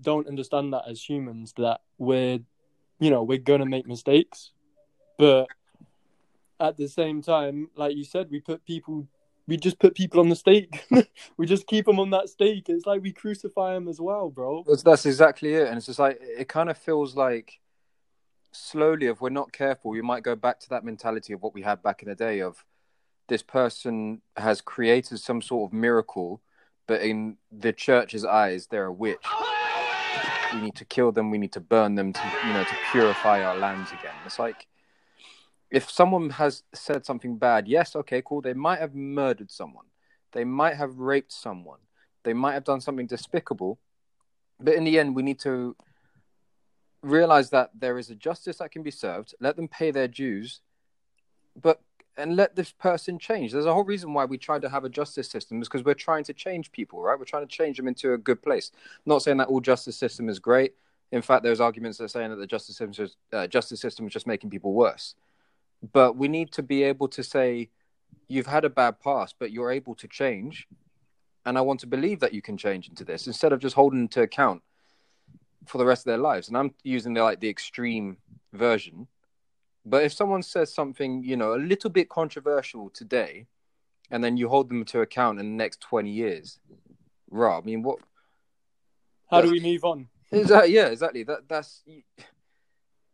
don't understand that as humans that we're you know we're gonna make mistakes, but at the same time, like you said, we put people. We just put people on the stake. we just keep them on that stake. It's like we crucify them as well, bro. That's, that's exactly it. And it's just like it kind of feels like slowly, if we're not careful, we might go back to that mentality of what we had back in the day of this person has created some sort of miracle, but in the church's eyes, they're a witch. We need to kill them. We need to burn them to, you know, to purify our lands again. It's like if someone has said something bad, yes, okay, cool. They might have murdered someone. They might have raped someone. They might have done something despicable. But in the end, we need to realize that there is a justice that can be served. Let them pay their dues, but and let this person change. There's a whole reason why we try to have a justice system is because we're trying to change people, right? We're trying to change them into a good place. not saying that all justice system is great. In fact, there's arguments that are saying that the justice system, is uh, justice system is just making people worse. But we need to be able to say, you've had a bad past, but you're able to change, and I want to believe that you can change into this instead of just holding to account for the rest of their lives. And I'm using the like the extreme version. But if someone says something, you know, a little bit controversial today, and then you hold them to account in the next twenty years, right? I mean, what? How do we move on? Is that yeah, exactly. That that's.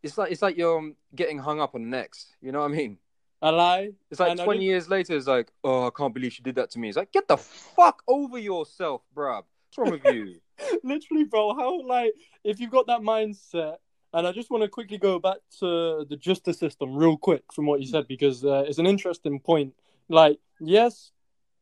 It's like it's like you're um, getting hung up on the next. You know what I mean? I lie. It's like And 20 didn't- years later, it's like, oh, I can't believe she did that to me. It's like, get the fuck over yourself, bruv. What's wrong with you? literally, bro. How like if you've got that mindset, and I just want to quickly go back to the justice system real quick from what you said because uh, it's an interesting point. Like, yes,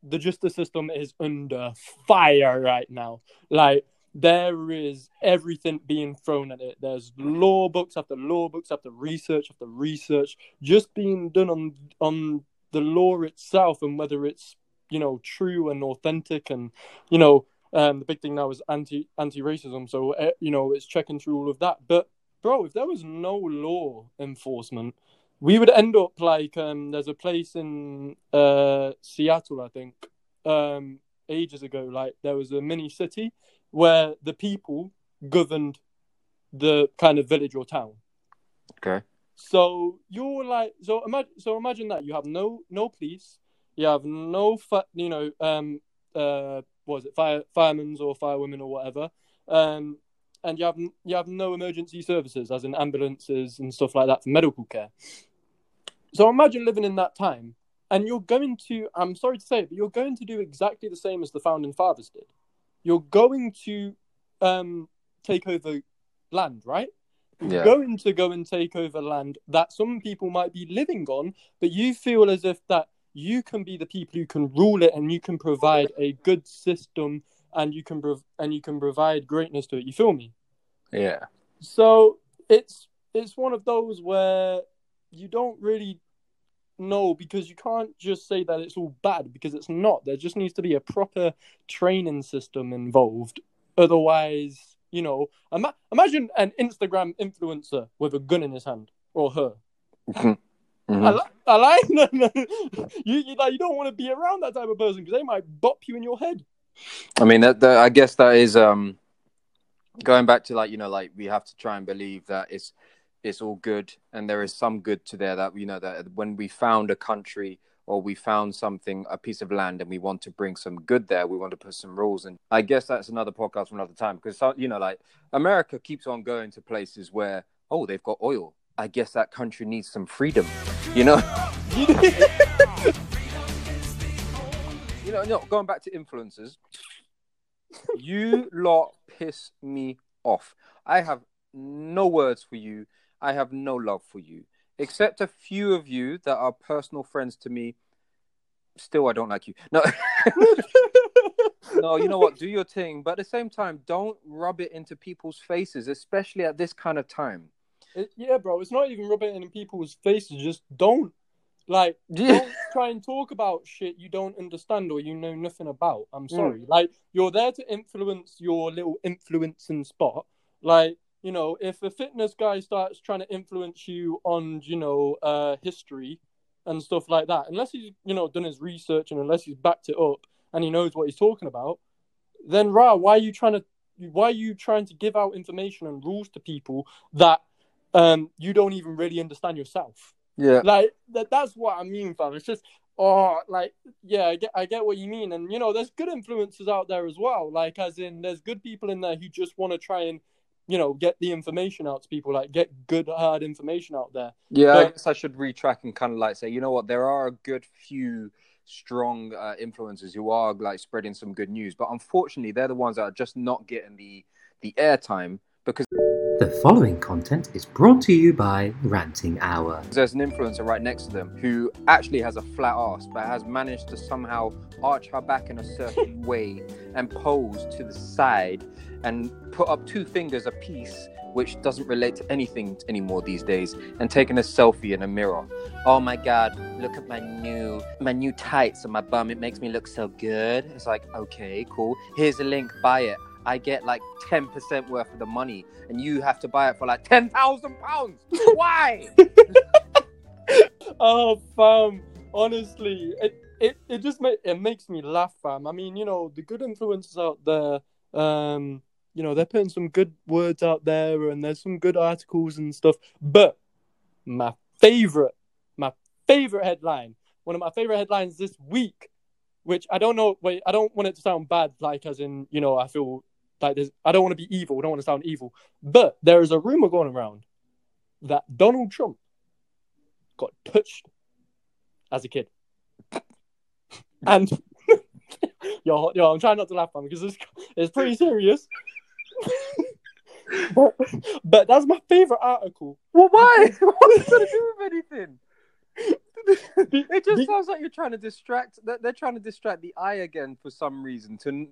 the justice system is under fire right now. Like, there is everything being thrown at it. There's law books after law books after research after research just being done on on the law itself and whether it's you know true and authentic and you know um, the big thing now is anti anti racism. So uh, you know it's checking through all of that. But bro, if there was no law enforcement, we would end up like um, there's a place in uh, Seattle, I think, um, ages ago. Like there was a mini city where the people governed the kind of village or town. Okay. So you're like, so imagine, so imagine that you have no no police, you have no, fa- you know, um, uh, was it, fire firemen's or firewomen or whatever, um, and you have you have no emergency services, as in ambulances and stuff like that for medical care. So imagine living in that time, and you're going to, I'm sorry to say it, but you're going to do exactly the same as the founding fathers did. You're going to um, take over land, right? You're Yeah. going to go and take over land that some people might be living on, but you feel as if that you can be the people who can rule it and you can provide a good system and you can prov- and you can provide greatness to it. You feel me? Yeah. So it's it's one of those where you don't really know because you can't just say that it's all bad because it's not. There just needs to be a proper training system involved. Otherwise, you know, ima- imagine an Instagram influencer with a gun in his hand or her. Mhm. I, li- I like no, no. You, you like you don't want to be around that type of person because they might bop you in your head. I mean, that, that I guess that is um going back to like you know like we have to try and believe that it's it's all good and there is some good to there that you know that when we found a country or we found something a piece of land and we want to bring some good there we want to put some rules and i guess that's another podcast for another time because you know like america keeps on going to places where oh they've got oil i guess that country needs some freedom you know you know, no, going back to influencers, you lot piss me off. I have no words for you. I have no love for you, except a few of you that are personal friends to me. Still, I don't like you. No, no, you know what? Do your thing, but at the same time, don't rub it into people's faces, especially at this kind of time. It- yeah, bro. It's not even rubbing it in people's faces. Just don't like Yeah. don't try and talk about shit you don't understand or you know nothing about. I'm mm. sorry. Like you're there to influence your little influencing spot. Like you know, if a fitness guy starts trying to influence you on you know uh, history and stuff like that, unless he's you know done his research and unless he's backed it up and he knows what he's talking about, then rah, why are you trying to why are you trying to give out information and rules to people that um you don't even really understand yourself? Yeah, Like that, that's what I mean, fam. It's just oh, like yeah, I get I get what you mean, and you know, there's good influences out there as well. Like as in, there's good people in there who just want to try and you know get the information out to people, like get good hard information out there. yeah. I guess I should retrack and kind of like say, you know what? There are a good few strong uh, influencers who are like spreading some good news, but unfortunately, they're the ones that are just not getting the the airtime because The following content is brought to you by Ranting Hour. there's an influencer right next to them who actually has a flat ass but has managed to somehow arch her back in a certain way and pose to the side and put up two fingers apiece which doesn't relate to anything anymore these days and taking a selfie in a mirror. Oh my god look at my new my new tights on my bum. It makes me look so good. It's like okay cool. Here's a link. Buy it I get like 10% worth of the money and you have to buy it for like 10,000 pounds. Why? Oh, fam, honestly, it it, it just ma- it makes me laugh, fam. I mean, you know, the good influencers out there, um, you know, they're putting some good words out there, and there's some good articles and stuff. But my favorite, my favorite headline, one of my favorite headlines this week, which I don't know. Wait, I don't want it to sound bad, like as in, you know, I feel like there's. I don't want to be evil. I don't want to sound evil, but there is a rumor going around that Donald Trump got touched as a kid. And yo, yo, I'm trying not to laugh, man, because it's it's pretty serious. but, but that's my favorite article. Well, why? What's it got to do with anything? It just sounds like you're trying to distract. They're trying to distract the eye again for some reason. To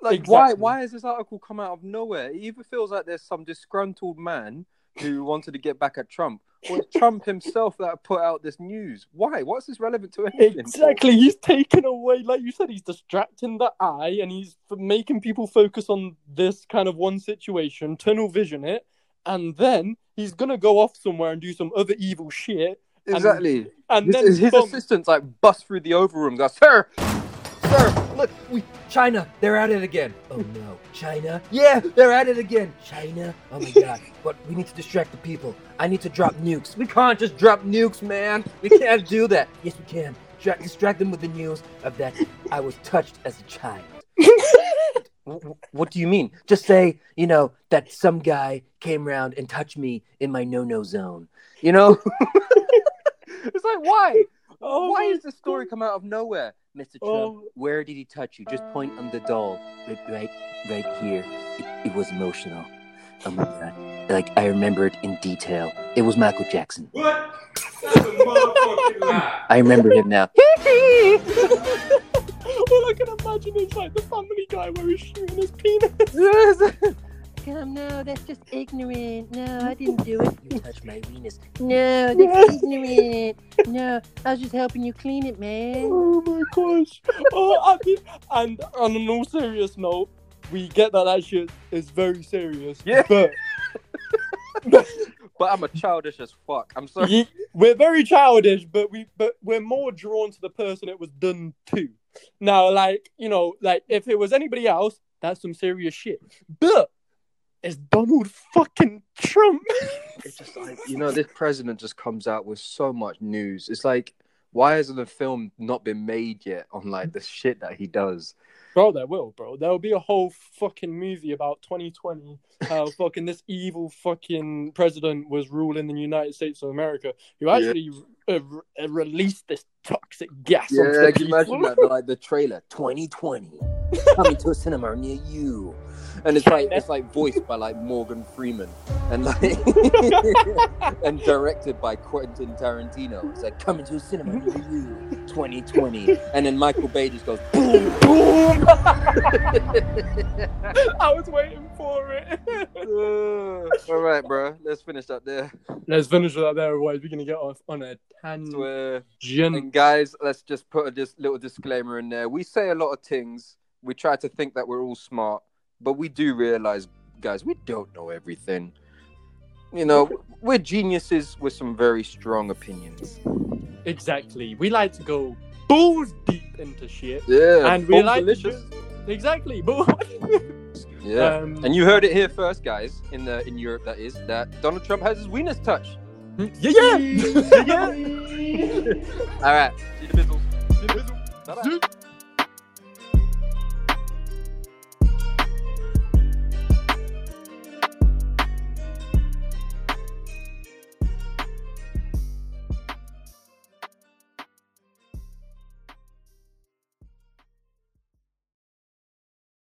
like, why? Exactly. Why has this article come out of nowhere? It either feels like there's some disgruntled man who wanted to get back at Trump, or Trump himself that put out this news. Why? What's this relevant to anything? Exactly, he's taken away, like you said, he's distracting the eye, and he's making people focus on this kind of one situation, tunnel vision it, and then he's gonna go off somewhere and do some other evil shit, Exactly. and His, then his, assistants like bust through the Oval Room. and Go, sir, sir, look, We China, they're at it again. Oh no, China? Yeah, they're at it again. China? Oh my god. But we need to distract the people. I need to drop nukes. We can't just drop nukes, man. We can't do that. Yes, we can. Tra- distract them with the news of that I was touched as a child. Wh- wh- What do you mean? Just say, you know, that some guy came around and touched me in my no-no zone. You know? it's like why? Oh why my is this story come out of nowhere? Mr. Trump, Oh. where did he touch you? Just point on the doll. Right, right, right here. It, it was emotional. Oh my god. Like, I remember it in detail. It was Michael Jackson. What? That's a motherfucking lie. I remember him now. All I can imagine is like the family guy where he's shooting his penis. Come, no, that's just ignorant. No, I didn't do it. You touched my Venus. No, that's ignorant. No, I was just helping you clean it, man. Oh my gosh. Oh, I mean, and on a no serious note, we get that that shit is very serious. Yeah. But But I'm a childish as fuck. I'm sorry. ye- we're very childish, but we but we're more drawn to the person it was done to. Now, like you know, like if it was anybody else, that's some serious shit. But it's Donald fucking Trump. It's just like you know, this president just comes out with so much news. It's like, why hasn't a film not been made yet on like the shit that he does? Bro, there will, bro. There will be a whole fucking movie about 2020. How fucking this evil fucking president was ruling the United States of America, who Yeah. actually uh, re- uh, released this toxic gas. Yeah, onto the can you imagine that? The, like the trailer, 2020. Coming to a cinema near you. And it's like it's like voiced by like Morgan Freeman, and like and directed by Quentin Tarantino. It's like Coming to a cinema near you. 2020. and then Michael Bay just goes boom, boom. I was waiting for it. Uh, all right, bro. Let's finish up there. Let's finish with that there, otherwise we're gonna get off on a tangent. And guys, let's just put a dis- little disclaimer in there. We say a lot of things. We try to think that we're all smart, but we do realize, guys, we don't know everything. You know, we're geniuses with some very strong opinions. Exactly. We like to go balls deep into shit, Yeah, and we like to delicious. just- exactly. But Yeah, um, and you heard it here first, guys. In the in Europe, that is that Donald Trump has his weenus touch. yeah, yeah. All right, see you the bizzles. See you the. Bye-bye.